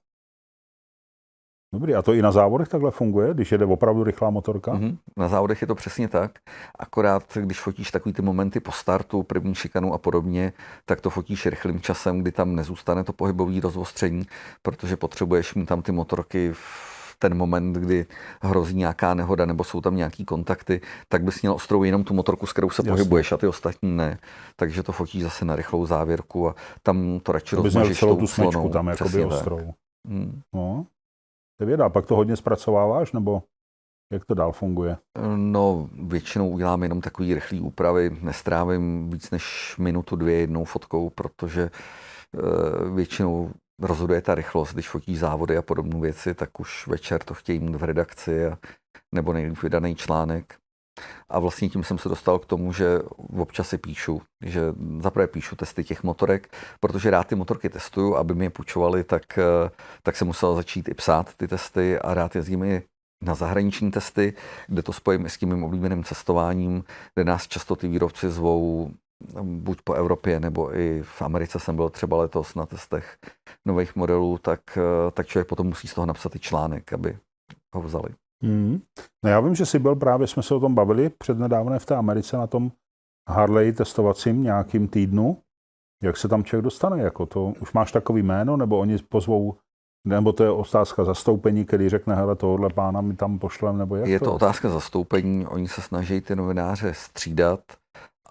Speaker 2: Dobrý, a to i na závodech takhle funguje, když jede opravdu rychlá motorka? Mm-hmm.
Speaker 1: Na závodech je to přesně tak, akorát když fotíš takový ty momenty po startu, první šikanu a podobně, tak to fotíš rychlým časem, kdy tam nezůstane to pohybové rozostření, protože potřebuješ mít tam ty motorky v ten moment, kdy hrozí nějaká nehoda nebo jsou tam nějaký kontakty, tak bys měl ostrou jenom tu motorku, s kterou se Jasně. pohybuješ a ty ostatní ne. Takže to fotíš zase na rychlou závěrku a tam to radši rozmažeš
Speaker 2: celou tu smečku tam jakoby ostrou. Hmm. No, je věda. Pak to hodně zpracováváš, nebo jak to dál funguje?
Speaker 1: No, většinou udělám jenom takový rychlý úpravy, nestrávím víc než minutu, dvě jednou fotkou, protože e, většinou rozhoduje ta rychlost, když fotí závody a podobné věci, tak už večer to chtějí mít v redakci a, nebo nejlíp vydaný článek. A vlastně tím jsem se dostal k tomu, že občas si píšu, že zaprvé píšu testy těch motorek, protože rád ty motorky testuju, aby mi je půjčovali, tak, tak jsem musel začít i psát ty testy a rád jezdím i na zahraniční testy, kde to spojím i s tím mým oblíbeným cestováním, kde nás často ty výrobci zvou buď po Evropě, nebo i v Americe jsem byl třeba letos na testech nových modelů, tak, eh, tak člověk potom musí z toho napsat i článek, aby ho vzali.
Speaker 2: Hmm. No já vím, že jsi byl právě, jsme se o tom bavili přednedávné v té Americe na tom Harley testovacím nějakým týdnu. Jak se tam člověk dostane? Jako to, už máš takový jméno, nebo oni pozvou nebo to je otázka zastoupení, který řekne, hele, tohle pána mi tam pošlem, nebo jak
Speaker 1: Je to, to otázka zastoupení, oni se snaží ty novináře střídat,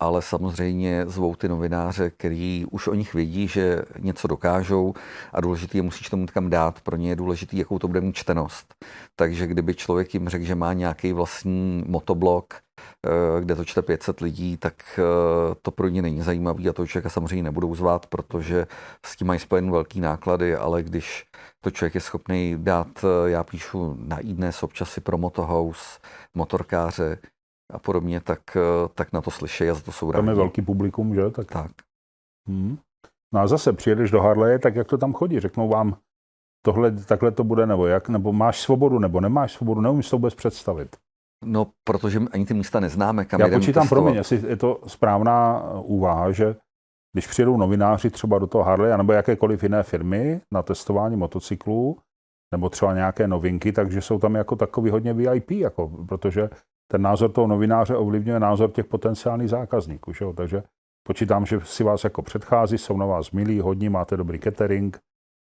Speaker 1: ale samozřejmě zvou ty novináře, který už o nich vědí, že něco dokážou a důležitý je musíš tomu kam dát. Pro ně je důležitý, jakou to bude mít čtenost. Takže kdyby člověk jim řekl, že má nějaký vlastní motoblog, eh, kde to čte 500 lidí, tak eh, to pro ně není zajímavý a to člověka samozřejmě nebudou zvát, protože s tím mají spojen velký náklady, ale když to člověk je schopný dát, eh, já píšu na iDnes občas si pro Motohouse, motorkáře, a podobně, tak, eh, tak na to slyší a za to jsou rádi.
Speaker 2: Tam je velký publikum, že?
Speaker 1: Tak. tak.
Speaker 2: Hmm. No a zase přijedeš do Harleje, tak jak to tam chodí? Řeknou vám, tohle, takhle to bude, nebo jak? Nebo máš svobodu, nebo nemáš svobodu? Neumíš to vůbec představit.
Speaker 1: No, protože ani ty místa neznáme, kam
Speaker 2: Já počítám, promiň, jestli je to správná eh, úvaha, že když přijedou novináři třeba do toho Harley, nebo jakékoliv jiné firmy na testování motocyklů, nebo třeba nějaké novinky, takže jsou tam jako takový hodně VIP, jako, protože ten názor toho novináře ovlivňuje názor těch potenciálních zákazníků. Že jo? Takže počítám, že si vás jako předchází, jsou na vás milí, hodní, máte dobrý catering,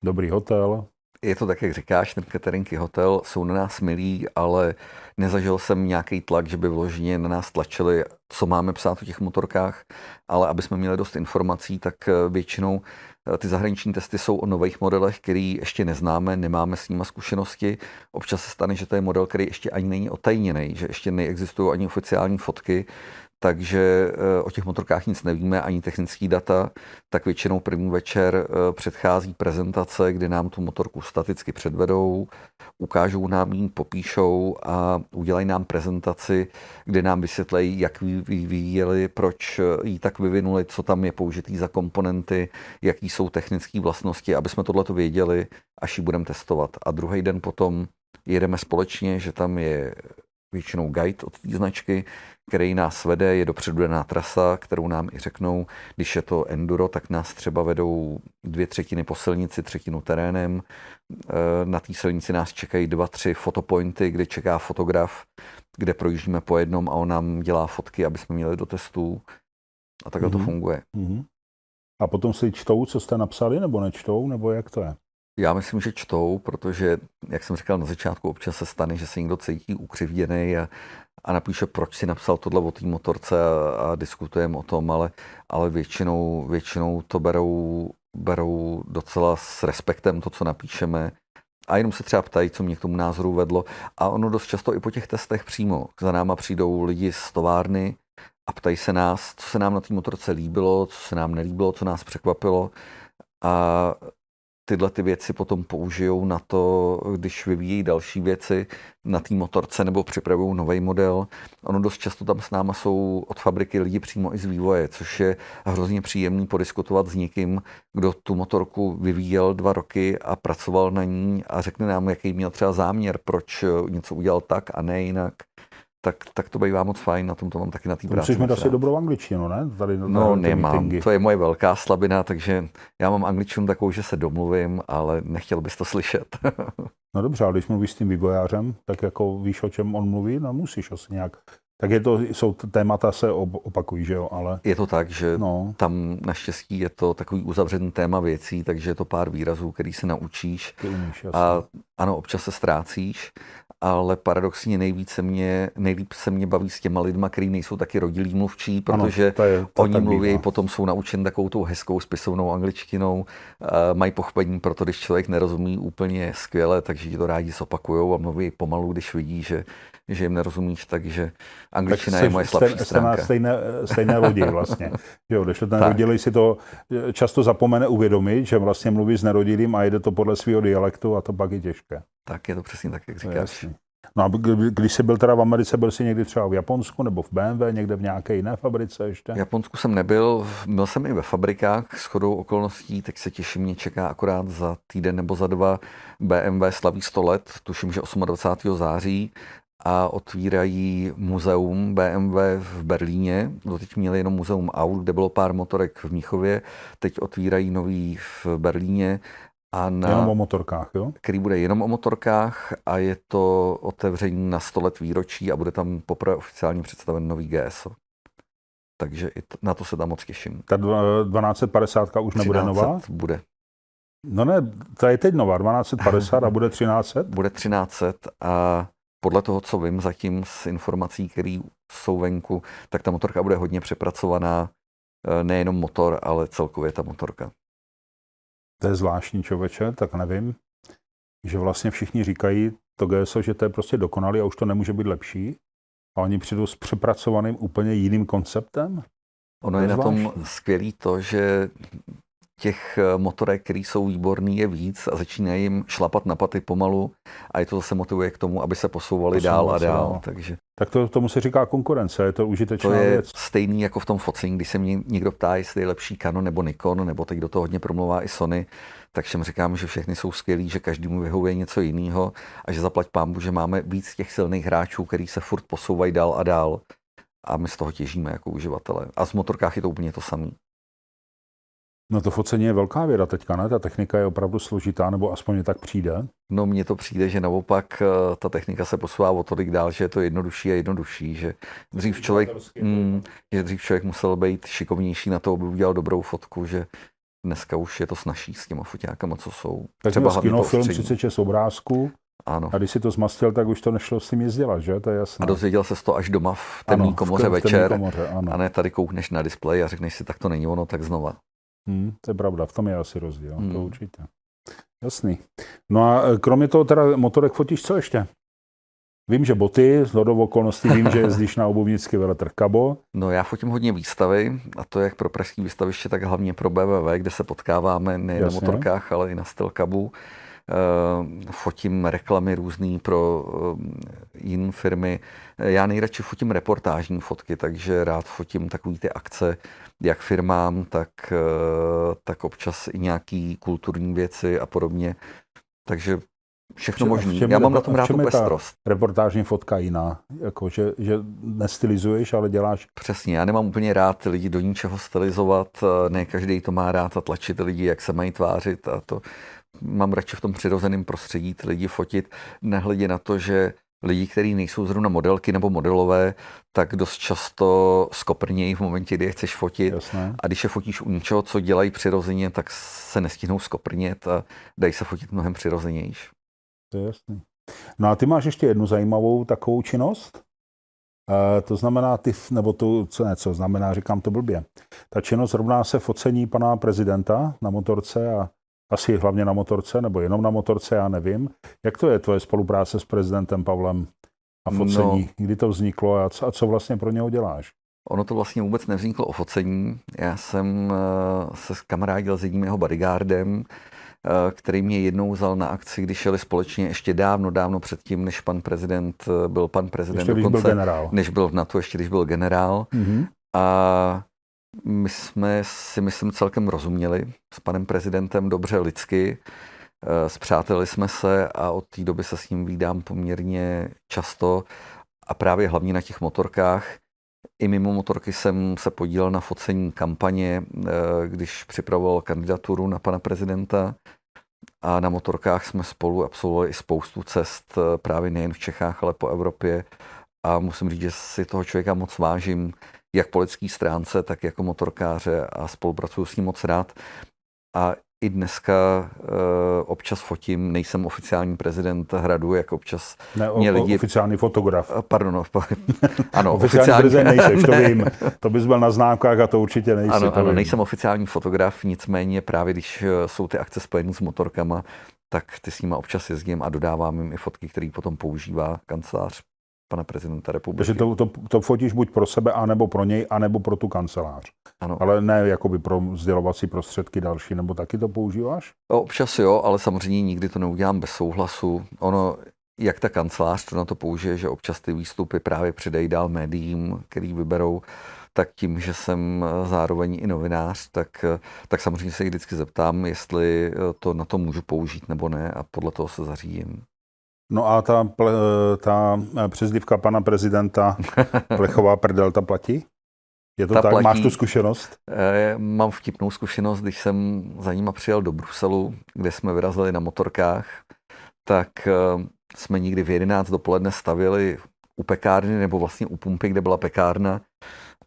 Speaker 2: dobrý hotel.
Speaker 1: Je to tak, jak říkáš, ten catering i hotel jsou na nás milí, ale nezažil jsem nějaký tlak, že by vloženě na nás tlačili, co máme psát o těch motorkách, ale aby jsme měli dost informací, tak většinou Eh, ty zahraniční testy jsou o nových modelech, který ještě neznáme, nemáme s nimi zkušenosti. Občas se stane, že to je model, který ještě ani není otajněný, že ještě neexistují ani oficiální fotky, takže eh, o těch motorkách nic nevíme, ani technický data, tak většinou první večer eh, předchází prezentace, kdy nám tu motorku staticky předvedou, ukážou nám ji, popíšou a udělají nám prezentaci, kde nám vysvětlejí, jak vyvíjeli, proč eh, ji tak vyvinuli, co tam je použitý za komponenty, jaký jsou technické vlastnosti, aby jsme tohle věděli, až ji budeme testovat. A druhý den potom jedeme společně, že tam je většinou guide od té značky, který nás vede, je dopředu daná trasa, kterou nám i řeknou, když je to enduro, tak nás třeba vedou dvě třetiny po silnici, třetinu terénem. Eh, na té silnici nás čekají dva, tři fotopointy, kde čeká fotograf, kde projíždíme po jednom a on nám dělá fotky, aby jsme měli do testů. A takhle mm-hmm. to mhm. funguje. Mm-hmm.
Speaker 2: A potom si čtou, co jste napsali, nebo nečtou, nebo jak to je?
Speaker 1: Já myslím, že čtou, protože, jak jsem říkal na začátku, občas se stane, že se někdo cítí ukřivděný a, a napíše, proč si napsal tohle o té motorce a, a diskutujeme o tom, ale, ale většinou, většinou to berou, berou docela s respektem to, co napíšeme a jenom se třeba ptají, co mě k tomu názoru vedlo. A ono dost často i po těch testech přímo za náma přijdou lidi z továrny a ptají se nás, co se nám na té motorce líbilo, co se nám nelíbilo, co nás překvapilo. A tyhle ty věci potom použijou na to, když vyvíjí další věci na té motorce nebo připravují nový model. Ono dost často tam s náma jsou od fabriky lidi přímo i z vývoje, což je hrozně příjemný podiskutovat s někým, kdo tu motorku vyvíjel dva roky a pracoval na ní a řekne nám, jaký měl třeba záměr, proč něco udělal tak a ne jinak tak, tak to bývá moc fajn, na tom to mám taky na té práci.
Speaker 2: Musíš mít asi dobrou angličtinu, ne?
Speaker 1: Tady no nemám, meetingy. to je moje velká slabina, takže já mám angličtinu takovou, že se domluvím, ale nechtěl bys to slyšet. (laughs)
Speaker 2: no dobře, ale když mluvíš s tím vývojářem, tak jako víš, o čem on mluví, no musíš asi nějak tak je to, jsou témata se opakují, že jo, ale...
Speaker 1: Je to tak, že no. tam naštěstí je to takový uzavřený téma věcí, takže je to pár výrazů, který se naučíš.
Speaker 2: Ty umíš,
Speaker 1: a ano, občas se ztrácíš, ale paradoxně nejvíce mě, nejlíp se mě baví s těma lidma, kteří nejsou taky rodilí mluvčí, protože ano, to je, to oni mluví, bývá. potom jsou naučeni takovou tou hezkou spisovnou angličtinou, uh, mají pochopení pro to, když člověk nerozumí úplně skvěle, takže ti to rádi zopakujou a mluví pomalu, když vidí, že že jim nerozumíš, takže angličtina tak je moje slabší jste, stránka.
Speaker 2: Jste na stejné, stejné lodi (laughs) vlastně. Jo, když to ten rodilý si to často zapomene uvědomit, že vlastně mluví s nerodilým a jede to podle svého dialektu a to pak je těžké.
Speaker 1: Tak je to přesně tak, jak říkáš.
Speaker 2: No a když jsi byl teda v Americe, byl jsi někdy třeba v Japonsku nebo v BMW, někde v nějaké jiné fabrice ještě?
Speaker 1: V Japonsku jsem nebyl, byl jsem i ve fabrikách s chodou okolností, teď se těším, mě čeká akorát za týden nebo za dva BMW slaví 100 let, tuším, že 28. září a otvírají muzeum BMW v Berlíně. Doteď měli jenom muzeum aut, kde bylo pár motorek v Míchově. Teď otvírají nový v Berlíně.
Speaker 2: A na, jenom o motorkách, jo?
Speaker 1: Který bude jenom o motorkách a je to otevření na 100 let výročí a bude tam poprvé oficiálně představen nový GSO. Takže i to, na to se tam moc těším.
Speaker 2: Ta 1250 už nebude nová?
Speaker 1: Bude.
Speaker 2: No ne, ta je teď nová, 1250 a bude 1300?
Speaker 1: Bude 1300 a podle toho, co vím zatím z informací, které jsou venku, tak ta motorka bude hodně přepracovaná. Eh, nejenom motor, ale celkově ta motorka.
Speaker 2: To je zvláštní člověče, tak nevím, že vlastně všichni říkají to GSO, že to je prostě dokonalý a už to nemůže být lepší. A oni přijdou s přepracovaným úplně jiným konceptem.
Speaker 1: Ono je, je na tom skvělý to, že těch eh, motorek, které jsou výborný, je víc a začínají jim šlapat na paty pomalu a je to zase motivuje k tomu, aby se posouvali dál a dál. No. Takže
Speaker 2: tak to, tomu se říká konkurence, je to užitečná
Speaker 1: to je
Speaker 2: věc.
Speaker 1: stejný jako v tom focení, když se mě někdo ptá, jestli je lepší Canon nebo Nikon, nebo teď do toho hodně promluvá i Sony, tak všem říkám, že všechny jsou skvělí, že každý mu vyhovuje něco jiného a že zaplať pámbu, že máme víc těch silných hráčů, který se furt posouvají dál a dál a my z toho těžíme jako uživatelé. A z motorkách je to úplně to samé.
Speaker 2: No to focení je velká věda teďka, ne? Ta technika je opravdu složitá, nebo aspoň tak přijde?
Speaker 1: No mně to přijde, že naopak eh, ta technika se posouvá o tolik dál, že je to jednodušší a jednodušší, že dřív člověk, mm, že dřív člověk musel být šikovnější na to, aby udělal dobrou fotku, že dneska už je to snažší s těma foťákama, co jsou.
Speaker 2: Tak Třeba hlavně film 36 obrázků,
Speaker 1: ano.
Speaker 2: A když si to zmastil, tak už to nešlo s tím nic dělat, že? To je jasné.
Speaker 1: A dozvěděl se to až doma v temné komoře v večer. Komoře, ano. A ne tady koukneš na displej a řekneš si, tak to není ono, tak znova.
Speaker 2: Hmm, to je pravda, v tom je asi rozdíl, hmm. to určitě. Jasný. No a e, kromě toho teda motorek fotíš co ještě? Vím, že boty, z hodou okolností vím, že (laughs) jezdíš na obuvnický veletrh Kabo.
Speaker 1: No já fotím hodně výstavy, a to jak pro pražský výstaviště, tak hlavně pro BVV, kde se potkáváme nejen na motorkách, ale i na styl Kabu. Eh, fotím reklamy různý pro eh, jiné firmy. Já nejradši fotím reportážní fotky, takže rád fotím takové ty akce, jak firmám, tak, eh, tak občas i nějaký kulturní věci a podobně. Takže Všechno možné. Já mám na tom rád tu pestrost.
Speaker 2: reportážní fotka jiná, jako že, že nestylizuješ, ale děláš.
Speaker 1: Přesně, já nemám úplně rád ty lidi do ničeho stylizovat, ne každý to má rád a tlačit lidi, jak se mají tvářit a to mám radši v tom přirozeném prostředí ty lidi fotit, nehledě na to, že lidi, kteří nejsou zrovna modelky nebo modelové, tak dost často skoprnějí v momentě, kdy je chceš fotit.
Speaker 2: Jasné.
Speaker 1: A když je fotíš u něčeho, co dělají přirozeně, tak se nestihnou skoprnět a dají se fotit mnohem přirozenější.
Speaker 2: To je jasný. No a ty máš ještě jednu zajímavou takovou činnost? E, to znamená, ty, nebo to, co ne, co znamená, říkám to blbě. Ta činnost rovná se focení pana prezidenta na motorce a asi hlavně na motorce, nebo jenom na motorce, já nevím. Jak to je tvoje spolupráce s prezidentem Pavlem a focení? No, Kdy to vzniklo a co, a co vlastně pro něho děláš?
Speaker 1: Ono to vlastně vůbec nevzniklo o focení. Já jsem eh, se kamarádil s jedním jeho bodyguardem, eh, který mě jednou vzal na akci, když šeli společně ještě dávno, dávno předtím, než pan prezident eh, byl pan prezident
Speaker 2: ještě, dokonce, byl generál.
Speaker 1: než byl v NATO, ještě když byl generál. Mm-hmm. A my jsme si, myslím, celkem rozuměli s panem prezidentem dobře lidsky. Zpřáteli jsme se a od té doby se s ním vídám poměrně často a právě hlavně na těch motorkách. I mimo motorky jsem se podílel na focení kampaně, eh, když připravoval kandidaturu na pana prezidenta. A na motorkách jsme spolu absolvovali i spoustu cest, eh, právě nejen v Čechách, ale po Evropě. A musím říct, že si toho člověka moc vážím, jak po lidské stránce, tak jako motorkáře a spolupracuju s ním moc rád. A i dneska uh, občas fotím, nejsem oficiální prezident hradu, jak občas
Speaker 2: ne, mě lidi... oficiální fotograf.
Speaker 1: Uh, (laughs) pardon, ano,
Speaker 2: oficiální, oficiální prezident nejseš, to vím. (laughs) To bys byl na známkách a to určitě nejsi.
Speaker 1: Ano, ano
Speaker 2: vím.
Speaker 1: nejsem oficiální fotograf, nicméně právě když eh, jsou ty akce spojené s motorkama, tak ty s nimi občas jezdím a dodávám jim i fotky, které potom používá kancelář pana prezidenta republiky.
Speaker 2: Takže to, to, to fotíš buď pro sebe, anebo pro něj, anebo pro tu kancelář.
Speaker 1: Ano.
Speaker 2: Ale ne jakoby pro sdělovací prostředky další, nebo taky to používáš?
Speaker 1: Občas jo, ale samozřejmě nikdy to neudělám bez souhlasu. Ono, jak ta kancelář to na to použije, že občas ty výstupy právě předají dál médiím, který vyberou, tak tím, že jsem zároveň i novinář, tak, tak samozřejmě se jich vždycky zeptám, jestli to na to můžu použít nebo ne a podle toho se zařídím.
Speaker 2: No a ta, ta přezdivka pana prezidenta (laughs) Plechová prdel, ta platí? Je to ta tak? Platí. Máš tu zkušenost?
Speaker 1: E, mám vtipnou zkušenost, když jsem za nima přijel do Bruselu, kde jsme vyrazili na motorkách, tak e, jsme někdy v 11 dopoledne stavili u pekárny nebo vlastně u pumpy, kde byla pekárna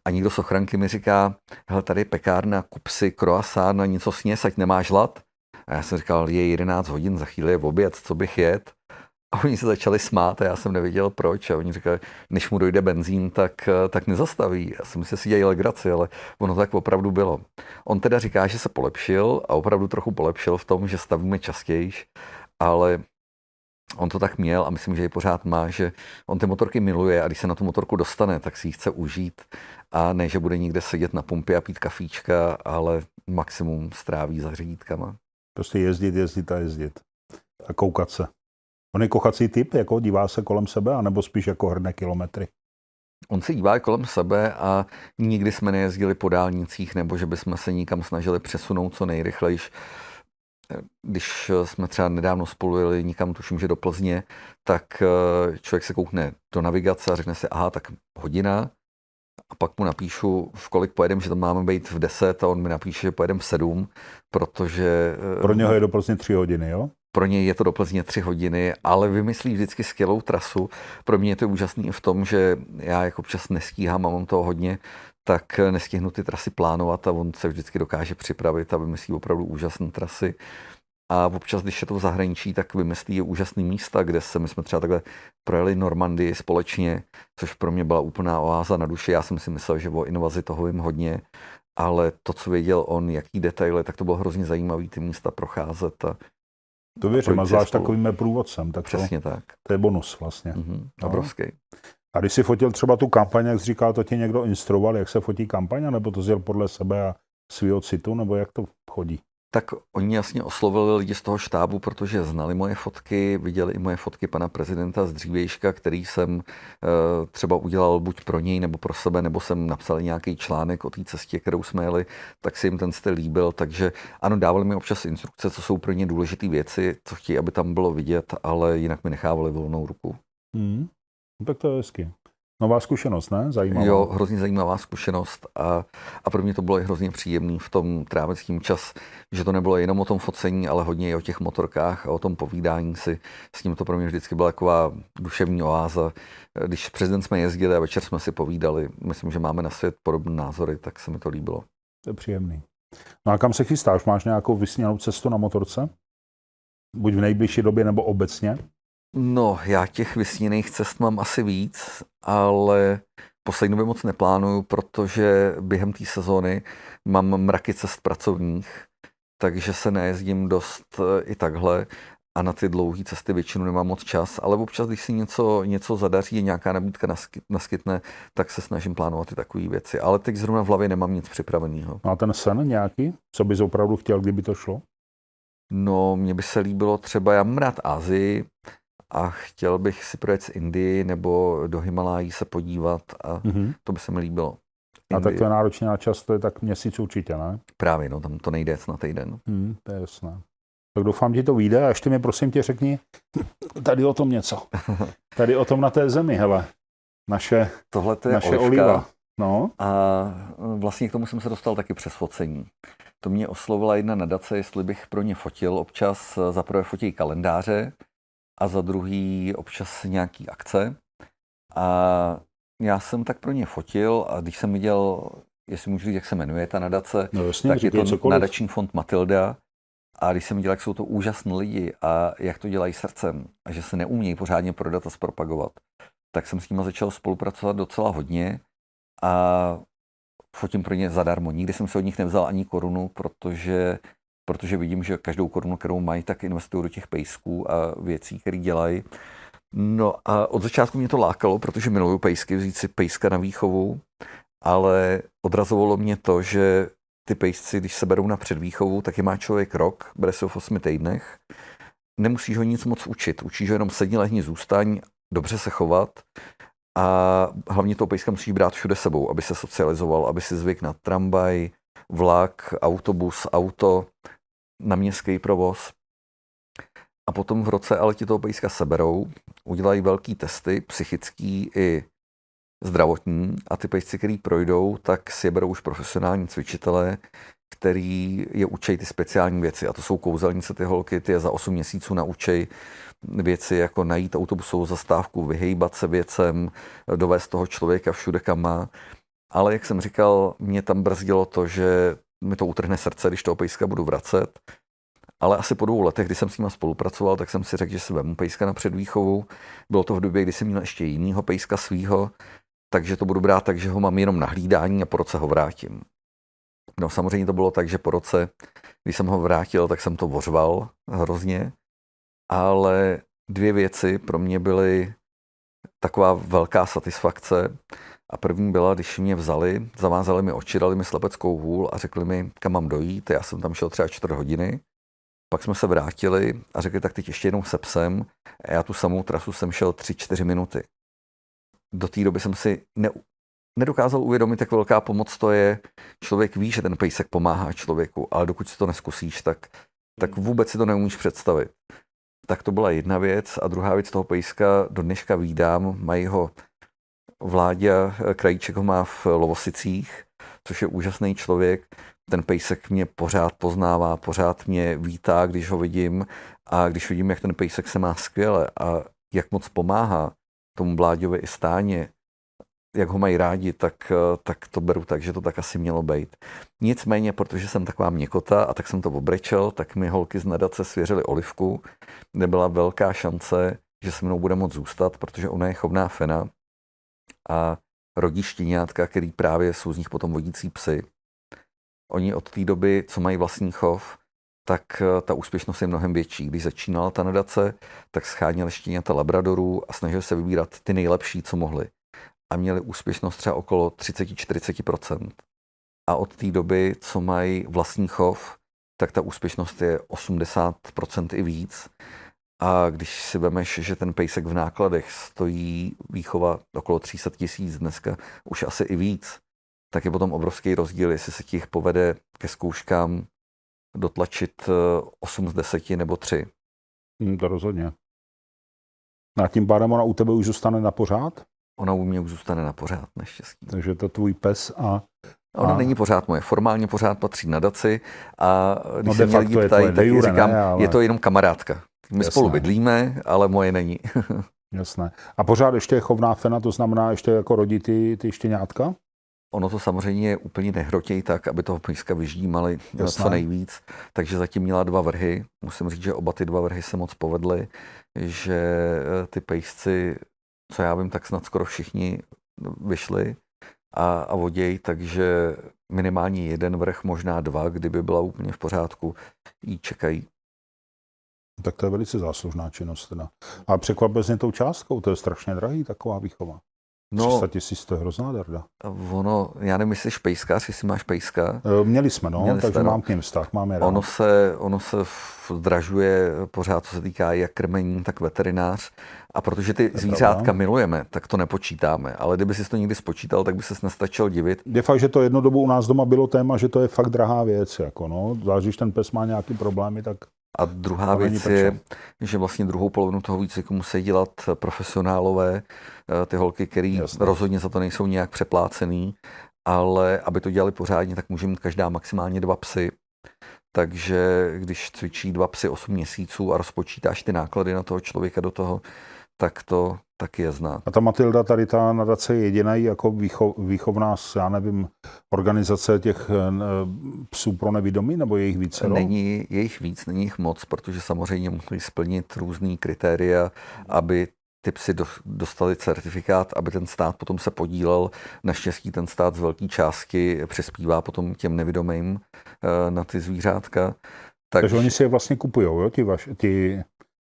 Speaker 1: a někdo z ochranky mi říká, hele, tady je pekárna, kup si croissant a něco sněz, ať nemáš hlad. A já jsem říkal, je 11 hodin, za chvíli je v oběd, co bych jet? A oni se začali smát a já jsem nevěděl proč. A oni říkali, než mu dojde benzín, tak, tak nezastaví. Já jsem si si dělal legraci, ale ono tak opravdu bylo. On teda říká, že se polepšil a opravdu trochu polepšil v tom, že stavíme častěji, ale on to tak měl a myslím, že ji pořád má, že on ty motorky miluje a když se na tu motorku dostane, tak si ji chce užít a ne, že bude někde sedět na pumpě a pít kafíčka, ale maximum stráví za řídítkama.
Speaker 2: Prostě jezdit, jezdit a jezdit a koukat se. On je kochací typ, jako dívá se kolem sebe, anebo spíš jako hrne kilometry?
Speaker 1: On se dívá kolem sebe a nikdy jsme nejezdili po dálnicích, nebo že bychom se nikam snažili přesunout co nejrychlejš. Když jsme třeba nedávno spolu jeli nikam, tuším, že do Plzně, tak eh, člověk se koukne do navigace a řekne si, aha, tak hodina, a pak mu napíšu, v kolik pojedeme, že tam máme být v 10 a on mi napíše, že pojedeme v 7, protože...
Speaker 2: Eh, Pro něho je do Plzně 3 hodiny, jo?
Speaker 1: Pro něj je to do Plzně tři hodiny, ale vymyslí vždycky skvělou trasu. Pro mě je to úžasný v tom, že já jako občas nestíhám a mám toho hodně, tak nestihnu ty trasy plánovat a on se vždycky dokáže připravit a vymyslí opravdu úžasné trasy. A občas, když je to v zahraničí, tak vymyslí úžasné místa, kde se, my jsme třeba takhle projeli Normandii společně, což pro mě byla úplná oáza na duši. Já jsem si myslel, že o invazi toho vím hodně, ale to, co věděl on, jaký detaily, tak to bylo hrozně zajímavé ty místa procházet a
Speaker 2: to věřím, a zvlášť takovým průvodcem. Tak
Speaker 1: Přesně to, tak.
Speaker 2: To je bonus vlastně.
Speaker 1: Mm-hmm, obrovský.
Speaker 2: A když si fotil třeba tu kampaň, jak jsi říkal, to tě někdo instruoval, jak se fotí kampaň, nebo to zjel podle sebe a svého citu, nebo jak to chodí?
Speaker 1: Tak oni jasně oslovili lidi z toho štábu, protože znali moje fotky, viděli i moje fotky pana prezidenta z dřívějška, který jsem e, třeba udělal buď pro něj nebo pro sebe, nebo jsem napsal nějaký článek o té cestě, kterou jsme jeli, tak si jim ten styl líbil. Takže ano, dávali mi občas instrukce, co jsou pro ně důležité věci, co chtějí, aby tam bylo vidět, ale jinak mi nechávali volnou ruku.
Speaker 2: Hmm. Tak to je hezky. Nová zkušenost, ne? Zajímavá.
Speaker 1: Jo, hrozně zajímavá zkušenost a, a pro mě to bylo i hrozně příjemný v tom trávit tím čas, že to nebylo jenom o tom focení, ale hodně i o těch motorkách a o tom povídání si. S tím to pro mě vždycky byla taková duševní oáza. Když prezident jsme jezdili a večer jsme si povídali, myslím, že máme na svět podobné názory, tak se mi to líbilo.
Speaker 2: To je příjemný. No a kam se chystáš? Máš nějakou vysněnou cestu na motorce? Buď v nejbližší době nebo obecně?
Speaker 1: No, já těch vysněných cest mám asi víc, ale poslední době moc neplánuju, protože během té sezóny mám mraky cest pracovních, takže se nejezdím dost e, i takhle a na ty dlouhé cesty většinou nemám moc čas, ale občas, když si něco, něco zadaří, nějaká nabídka naskytne, tak se snažím plánovat i takové věci. Ale teď zrovna v hlavě nemám nic připraveného.
Speaker 2: Má ten sen nějaký? Co bys opravdu chtěl, kdyby to šlo?
Speaker 1: No, mně by se líbilo třeba, já mám rád Azii, a chtěl bych si projet z Indii nebo do Himalají se podívat a mm-hmm. to by se mi líbilo.
Speaker 2: Indii. A tak to je náročně na čas, to je tak měsíc určitě, ne?
Speaker 1: Právě, no tam to nejde na týden.
Speaker 2: Mm, to je jasné. Tak doufám, že to vyjde a ještě mi prosím tě řekni tady o tom něco. (laughs) Tady o tom na té zemi, hele. Naše,
Speaker 1: Tohle to je
Speaker 2: naše olivka. oliva. No.
Speaker 1: A vlastně k tomu jsem se dostal taky přes focení. To mě oslovila jedna nadace, jestli bych pro ně fotil. Občas za prvé fotí kalendáře, a za druhý občas nějaký akce. A já jsem tak pro ně fotil a když jsem viděl, jestli můžu říct, jak se jmenuje ta nadace,
Speaker 2: no jasně,
Speaker 1: tak je to cokoliv. nadační fond Matilda. A když jsem viděl, jak jsou to úžasní lidi a jak to dělají srdcem a že se neumějí pořádně prodat a zpropagovat, tak jsem s nimi začal spolupracovat docela hodně a fotím pro ně zadarmo. Nikdy jsem se od nich nevzal ani korunu, protože protože vidím, že každou korunu, kterou mají, tak investují do těch pejsků a věcí, které dělají. No a od začátku mě to lákalo, protože miluju pejsky, vzít si pejska na výchovu, ale odrazovalo mě to, že ty pejsci, když se berou na předvýchovu, tak je má člověk rok, bere se v 8 týdnech, nemusíš ho nic moc učit, učíš ho jenom sedni, lehni, zůstaň, dobře se chovat. A hlavně toho pejska musíš brát všude sebou, aby se socializoval, aby si zvyk na tramvaj, vlak, autobus, auto, na městský provoz. A potom v roce ale ti toho pejska seberou, udělají velký testy, psychický i zdravotní a ty pejsci, který projdou, tak si je berou už profesionální cvičitelé, který je učí ty speciální věci. A to jsou kouzelnice, ty holky, ty je za 8 měsíců naučej věci jako najít autobusovou zastávku, vyhejbat se věcem, dovést toho člověka všude, kam má. Ale jak jsem říkal, mě tam brzdilo to, že mi to utrhne srdce, když toho pejska budu vracet. Ale asi po dvou letech, kdy jsem s ním spolupracoval, tak jsem si řekl, že si vemu pejska na předvýchovu. Bylo to v době, kdy jsem měl ještě jinýho pejska svýho, takže to budu brát tak, že ho mám jenom na hlídání a po roce ho vrátím. No samozřejmě to bylo tak, že po roce, když jsem ho vrátil, tak jsem to vořval hrozně, ale dvě věci pro mě byly taková velká satisfakce. A první byla, když mě vzali, zavázali mi oči, dali mi slepeckou hůl a řekli mi, kam mám dojít. Já jsem tam šel třeba čtvrt hodiny. Pak jsme se vrátili a řekli, tak teď ještě jednou se psem. A já tu samou trasu jsem šel 3-4 minuty. Do té doby jsem si ne, nedokázal uvědomit, jak velká pomoc to je. Člověk ví, že ten pejsek pomáhá člověku, ale dokud si to neskusíš, tak, tak vůbec si to neumíš představit. Tak to byla jedna věc. A druhá věc toho pejska do dneška výdám, mají ho Vládě Krajíček ho má v Lovosicích, což je úžasný člověk. Ten pejsek mě pořád poznává, pořád mě vítá, když ho vidím a když vidím, jak ten pejsek se má skvěle a jak moc pomáhá tomu Vláďovi i stáně, jak ho mají rádi, tak, tak to beru tak, že to tak asi mělo být. Nicméně, protože jsem taková měkota a tak jsem to obrečel, tak mi holky z nadace svěřili olivku, kde byla velká šance, že se mnou bude moct zůstat, protože ona je chovná fena a rodí štěňátka, který právě jsou z nich potom vodící psy. Oni od té doby, co mají vlastní chov, tak eh, ta úspěšnost je mnohem větší. Když začínala ta nadace, tak scháněli štěňata labradorů a snažili se vybírat ty nejlepší, co mohli. A měli úspěšnost třeba okolo 30-40%. A od té doby, co mají vlastní chov, tak ta úspěšnost je 80% i víc. A když si vemeš, že ten pejsek v nákladech stojí výchova okolo 300 tisíc, dneska už asi i víc, tak je potom obrovský rozdíl, jestli se těch povede ke zkouškám dotlačit 8 eh, z 10 nebo 3.
Speaker 2: Hmm, to rozhodně. A tím pádem ona u tebe už zůstane na pořád?
Speaker 1: Ona u mě už zůstane na pořád, naštěstí.
Speaker 2: Takže to tvůj pes a...
Speaker 1: Ona
Speaker 2: a...
Speaker 1: není pořád moje, formálně pořád patří na daci a když no se mě lidi ptají, tak říkám, ne, ale... je to jenom kamarádka. My Jasné. spolu bydlíme, ale moje není. (laughs)
Speaker 2: Jasné. A pořád ještě je chovná fena, to znamená ještě jako rodí ty, ty štěňátka?
Speaker 1: Ono to samozřejmě úplně nehrotěj tak, aby toho pejska vyždímali Jasné. co nejvíc. Takže zatím měla dva vrhy. Musím říct, že oba ty dva vrhy se moc povedly, že eh, ty pejsci, co já vím, tak snad skoro všichni vyšli a, a voděj, takže minimálně jeden vrch, možná dva, kdyby byla úplně v pořádku, jí čekají.
Speaker 2: Tak to je velice záslužná činnost. Teda. A překvapil mě tou částkou, to je strašně drahý taková výchova. No, 300 tisíc, to je hrozná darda.
Speaker 1: Ono, já nevím, jestli špejskář, jestli máš pejska.
Speaker 2: E, měli jsme, no, Měli takže jste, no. mám k něm vztah, máme rád.
Speaker 1: Ono se, ono se zdražuje pořád, co se týká jak krmení, tak veterinář. A protože ty zvířátka pravda. milujeme, tak to nepočítáme. Ale kdyby si to někdy spočítal, tak by se nestačil divit.
Speaker 2: Je fakt, že to jedno dobu u nás doma bylo téma, že to je fakt drahá věc. Jako no. Zvlášť, když ten pes má nějaký problémy, tak
Speaker 1: a druhá věc je, že vlastně druhou polovinu toho výcviku musí dělat profesionálové, eh, ty holky, které rozhodně za to nejsou nějak přeplácený, ale aby to dělali pořádně, tak může mít každá maximálně dva psy. Takže když cvičí dva psy 8 měsíců a rozpočítáš ty náklady na toho člověka do toho, tak to taky je znát.
Speaker 2: A ta Matilda, tady ta nadace je jediná jako výchov, výchovná, já nevím, organizace těch eh, psů pro nevědomí, nebo je jich více?
Speaker 1: Není jejich víc, není jich moc, protože samozřejmě musí splnit různý kritéria, aby ty psy dostali certifikát, aby ten stát potom se podílel. Naštěstí ten stát z velké částky přispívá potom těm nevědomým eh, na ty zvířátka.
Speaker 2: Tak, Takže oni si je vlastně kupují, jo, ti, vaš, ti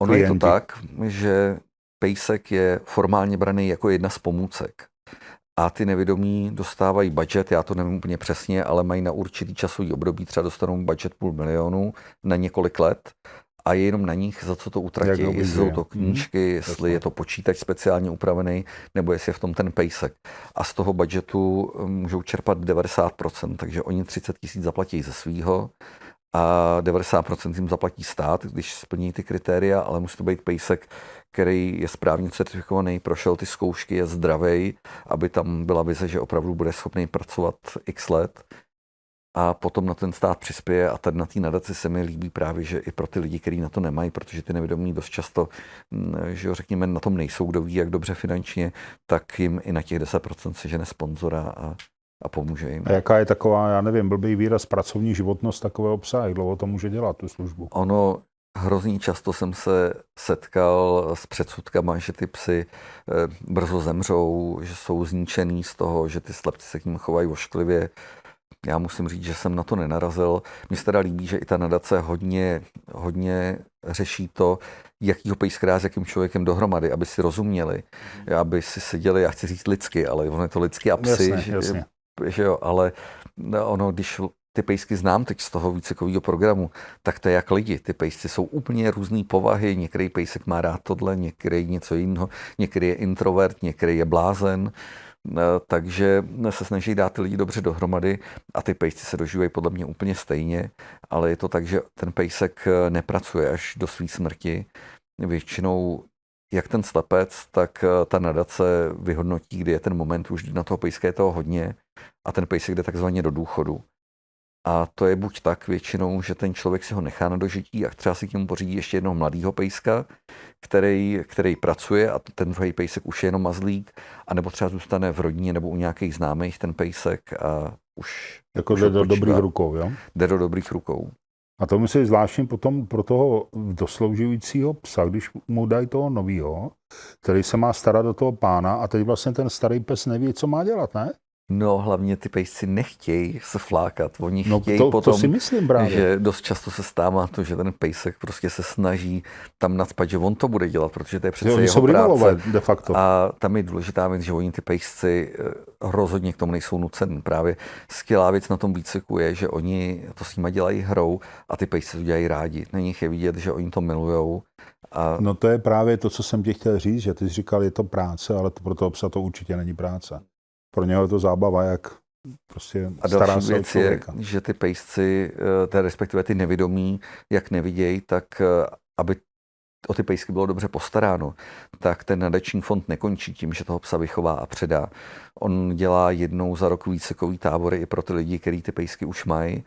Speaker 1: Ono klienti. je to tak, že pejsek je formálně braný jako jedna z pomůcek. A ty nevědomí dostávají budget, já to nevím úplně přesně, ale mají na určitý časový období, třeba dostanou budget půl milionu na několik let a je jenom na nich, za co to utratí, jestli jsou to knížky, hmm, jestli je to počítač speciálně upravený, nebo jestli je v tom ten pejsek. A z toho budgetu um, můžou čerpat 90%, takže oni 30 tisíc zaplatí ze svýho a 90% jim zaplatí stát, když splní ty kritéria, ale musí to být pejsek, který je správně certifikovaný, prošel ty zkoušky, je zdravý, aby tam byla vize, že opravdu bude schopný pracovat x let. A potom na ten stát přispěje a tady na té nadaci se mi líbí právě, že i pro ty lidi, kteří na to nemají, protože ty nevědomí dost často, mm, že jo, řekněme, na tom nejsou, kdo ví, jak dobře finančně, tak jim i na těch 10% sežene sponzora a, a pomůže jim.
Speaker 2: A jaká je taková, já nevím, blbý výraz pracovní životnost takového psa, jak dlouho to může dělat, tu službu?
Speaker 1: Ono, hrozně často jsem se setkal s předsudkama, že ty psy eh, brzo zemřou, že jsou zničený z toho, že ty slepci se k ním chovají ošklivě. Já musím říct, že jsem na to nenarazil. Mně se teda líbí, že i ta nadace hodně, hodně řeší to, jakýho pejskra s jakým člověkem dohromady, aby si rozuměli, aby si seděli, já chci říct lidsky, ale ono je to lidsky a psy,
Speaker 2: jasně, jasně
Speaker 1: že jo, ale ono, když ty pejsky znám teď z toho výcekového programu, tak to je jak lidi. Ty pejsci jsou úplně různé povahy. Některý pejsek má rád tohle, některý něco jiného, některý je introvert, některý je blázen. E, takže se snaží dát ty lidi dobře dohromady a ty pejsci se dožívají podle mě úplně stejně, ale je to tak, že ten pejsek nepracuje až do své smrti. Většinou jak ten slepec, tak eh, ta nadace vyhodnotí, kdy je ten moment, už na toho pejska je toho hodně a ten pejsek jde takzvaně do důchodu. A to je buď tak většinou, že ten člověk si ho nechá na dožití a třeba si k němu pořídí ještě jednoho mladého pejska, který, který pracuje a ten druhý pejsek už je jenom mazlík, anebo třeba zůstane v rodině nebo u nějakých známých ten pejsek a už...
Speaker 2: Jako už jde do dobrých rukou, jo?
Speaker 1: Jde do dobrých rukou.
Speaker 2: A to musí zvláštně potom pro toho dosloužujícího psa, když mu dají toho nového, který se má starat do toho pána a teď vlastně ten starý pes neví, co má dělat, ne?
Speaker 1: No, hlavně ty pejsci nechtějí se flákat. Oni
Speaker 2: No
Speaker 1: chtějí
Speaker 2: to,
Speaker 1: potom,
Speaker 2: to si myslím právě.
Speaker 1: že dost často se stává to, že ten pejsek prostě se snaží tam nadspat, že on to bude dělat, protože to je přece
Speaker 2: Jo,
Speaker 1: jeho
Speaker 2: jsou
Speaker 1: práce.
Speaker 2: de facto.
Speaker 1: A tam je důležitá věc, že oni ty pejsci eh, rozhodně k tomu nejsou nuceni. Právě skvělá věc na tom výcviku je, že oni to s nimi dělají hrou a ty pejsci to dělají rádi. Na nich je vidět, že oni to milujou. A
Speaker 2: No to je právě to, co jsem ti chtěl říct, že ty jsi říkal, je to práce, ale to pro toho psa to určitě není práce. Pro něho je to zábava, jak prostě
Speaker 1: A
Speaker 2: stará
Speaker 1: další
Speaker 2: se o
Speaker 1: věc je, že ty pejsci, eh, té respektive ty nevědomí, jak nevidějí, tak eh, aby o ty pejsky bylo dobře postaráno, tak ten nadační fond nekončí tím, že toho psa vychová a předá. On dělá jednou za rok výcekový tábory i pro ty lidi, kteří ty pejsky už mají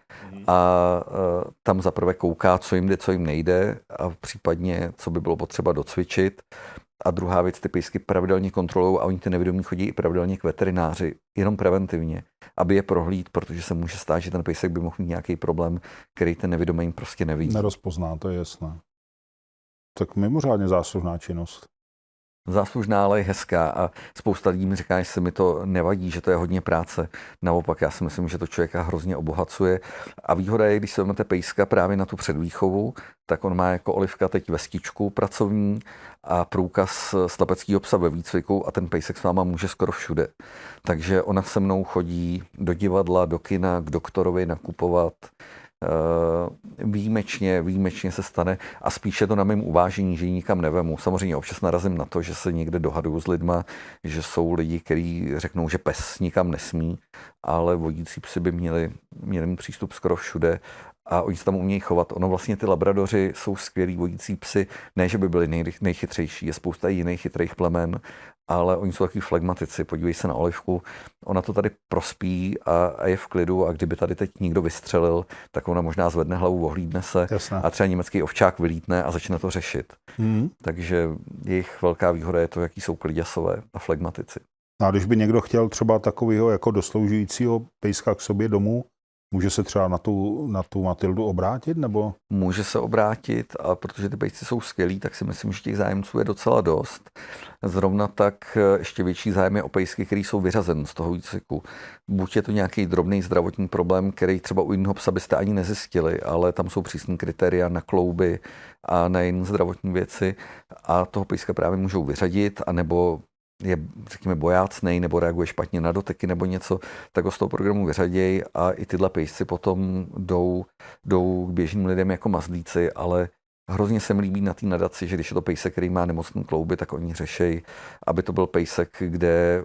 Speaker 1: a eh, tam zaprvé kouká, co jim jde, co jim nejde a případně, co by bylo potřeba docvičit. A druhá věc, ty pejsky pravidelně kontrolují a oni ty nevědomí chodí i pravidelně k veterináři, jenom preventivně, aby je prohlíd, protože se může stát, že ten pejsek by mohl mít nějaký problém, který ten nevědomý prostě neví.
Speaker 2: Nerozpozná, to je jasné. Tak mimořádně záslužná činnost.
Speaker 1: Záslužná, ale je hezká a spousta lidí mi říká, že se mi to nevadí, že to je hodně práce. Naopak, já si myslím, že to člověka hrozně obohacuje. A výhoda je, když se vezmete pejska právě na tu předvýchovu, tak on má jako olivka teď vestičku pracovní a průkaz slepeckého psa ve výcviku a ten pejsek s váma může skoro všude. Takže ona se mnou chodí do divadla, do kina, k doktorovi nakupovat. Eh, Výjimečně, výjimečně se stane a spíše to na mém uvážení, že ji nikam nevemu. Samozřejmě občas narazím na to, že se někde dohaduju s lidma, že jsou lidi, kteří řeknou, že pes nikam nesmí, ale vodící psy by měli, měli mít přístup skoro všude a oni se tam umějí chovat. Ono vlastně ty labradoři jsou skvělí vodící psy, ne, že by byli nej, nejchytřejší, je spousta jiných chytrých plemen, ale oni jsou takový flegmatici. Podívej se na Olivku, ona to tady prospí a, a je v klidu a kdyby tady teď někdo vystřelil, tak ona možná zvedne hlavu, ohlídne se
Speaker 2: Jasné.
Speaker 1: a třeba německý ovčák vylítne a začne to řešit.
Speaker 2: Hmm.
Speaker 1: Takže jejich velká výhoda je to, jaký jsou kliděsové a flegmatici.
Speaker 2: No a když by někdo chtěl třeba takového jako dosloužujícího pejska k sobě domů, může se třeba na tu, na tu Matildu obrátit, nebo
Speaker 1: Může se obrátit a protože ty pejsci jsou skvělí, tak si myslím, že těch zájemců je docela dost. Zrovna tak eh, ještě větší zájem je o pejsky, který jsou vyřazen z toho výcviku. Buď je to nějaký drobný zdravotní problém, který třeba u jiného psa byste ani nezjistili, ale tam jsou přísné kritéria na klouby a na jiné zdravotní věci a toho pejska právě můžou vyřadit, anebo je, řekněme, bojácnej nebo reaguje špatně na doteky nebo něco, tak ho z toho programu vyřadějí a i tyhle pejsci potom jdou, jdou k běžným lidem jako mazlíci, ale hrozně se mi líbí na té nadaci, že když je to pejsek, který má nemocný klouby, tak oni řešejí, aby to byl pejsek, kde,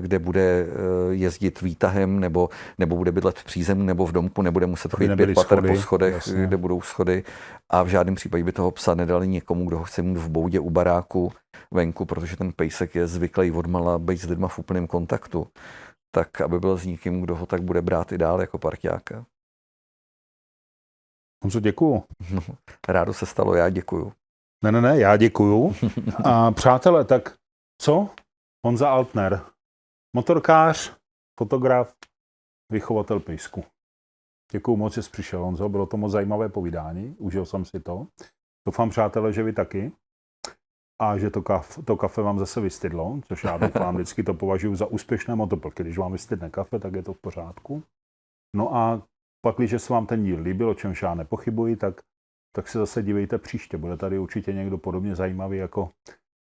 Speaker 1: kde bude eh, jezdit výtahem nebo, nebo bude bydlet v přízemí nebo v domku, nebude muset chodit pět pater
Speaker 2: schody,
Speaker 1: po schodech,
Speaker 2: jasně.
Speaker 1: kde budou schody a v žádném případě by toho psa nedali někomu, kdo ho chce mít v boudě u baráku venku, protože ten pejsek je zvyklý odmala být s lidma v úplném kontaktu, tak aby byl s někým, kdo ho tak bude brát i dál jako parťáka.
Speaker 2: Honzo, děkuju. (laughs)
Speaker 1: Rádo se stalo, já děkuju.
Speaker 2: Ne, ne, ne, já děkuju. (laughs) A přátelé, tak co? Honza Altner, motorkář, fotograf, vychovatel pejsku. Děkuju moc, že jsi přišel, Honzo, bylo to moc zajímavé povídání, užil jsem si to. Doufám, přátelé, že vy taky. A že to, kaf, to kafe vám zase vystydlo, což já doufám, vždycky to považuji za úspěšné motoplky. Když vám vystydne kafe, tak je to v pořádku. No a pak, když se vám ten díl líbil, o čemž já nepochybuji, tak, tak se zase dívejte příště. Bude tady určitě někdo podobně zajímavý jako,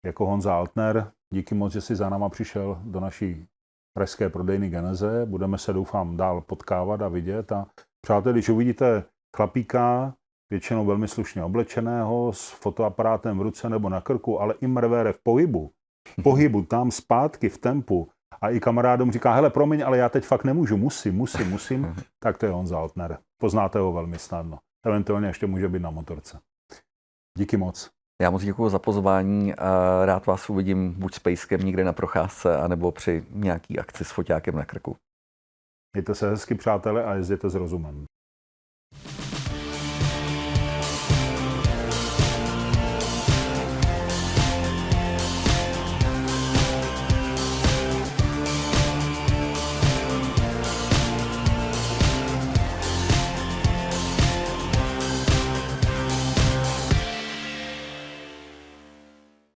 Speaker 2: jako Honza Altner. Díky moc, že jsi za náma přišel do naší pražské prodejny Geneze. Budeme se, doufám, dál potkávat a vidět. A přátelé, když uvidíte chlapíka, většinou velmi slušně oblečeného, s fotoaparátem v ruce nebo na krku, ale i mrvére v pohybu, v (laughs) pohybu tam zpátky v tempu a i kamarádům říká, hele, promiň, ale já teď fakt nemůžu, musím, musím, musím, (laughs) tak to je Honza Altner. Poznáte ho velmi snadno. Eventuálně ještě může být na motorce. Díky moc.
Speaker 1: Já moc děkuji za pozvání a rád vás uvidím buď s pejskem někde na procházce, anebo při nějaký akci s foťákem na krku.
Speaker 2: Mějte se hezky, přátelé, a jezděte s rozumem.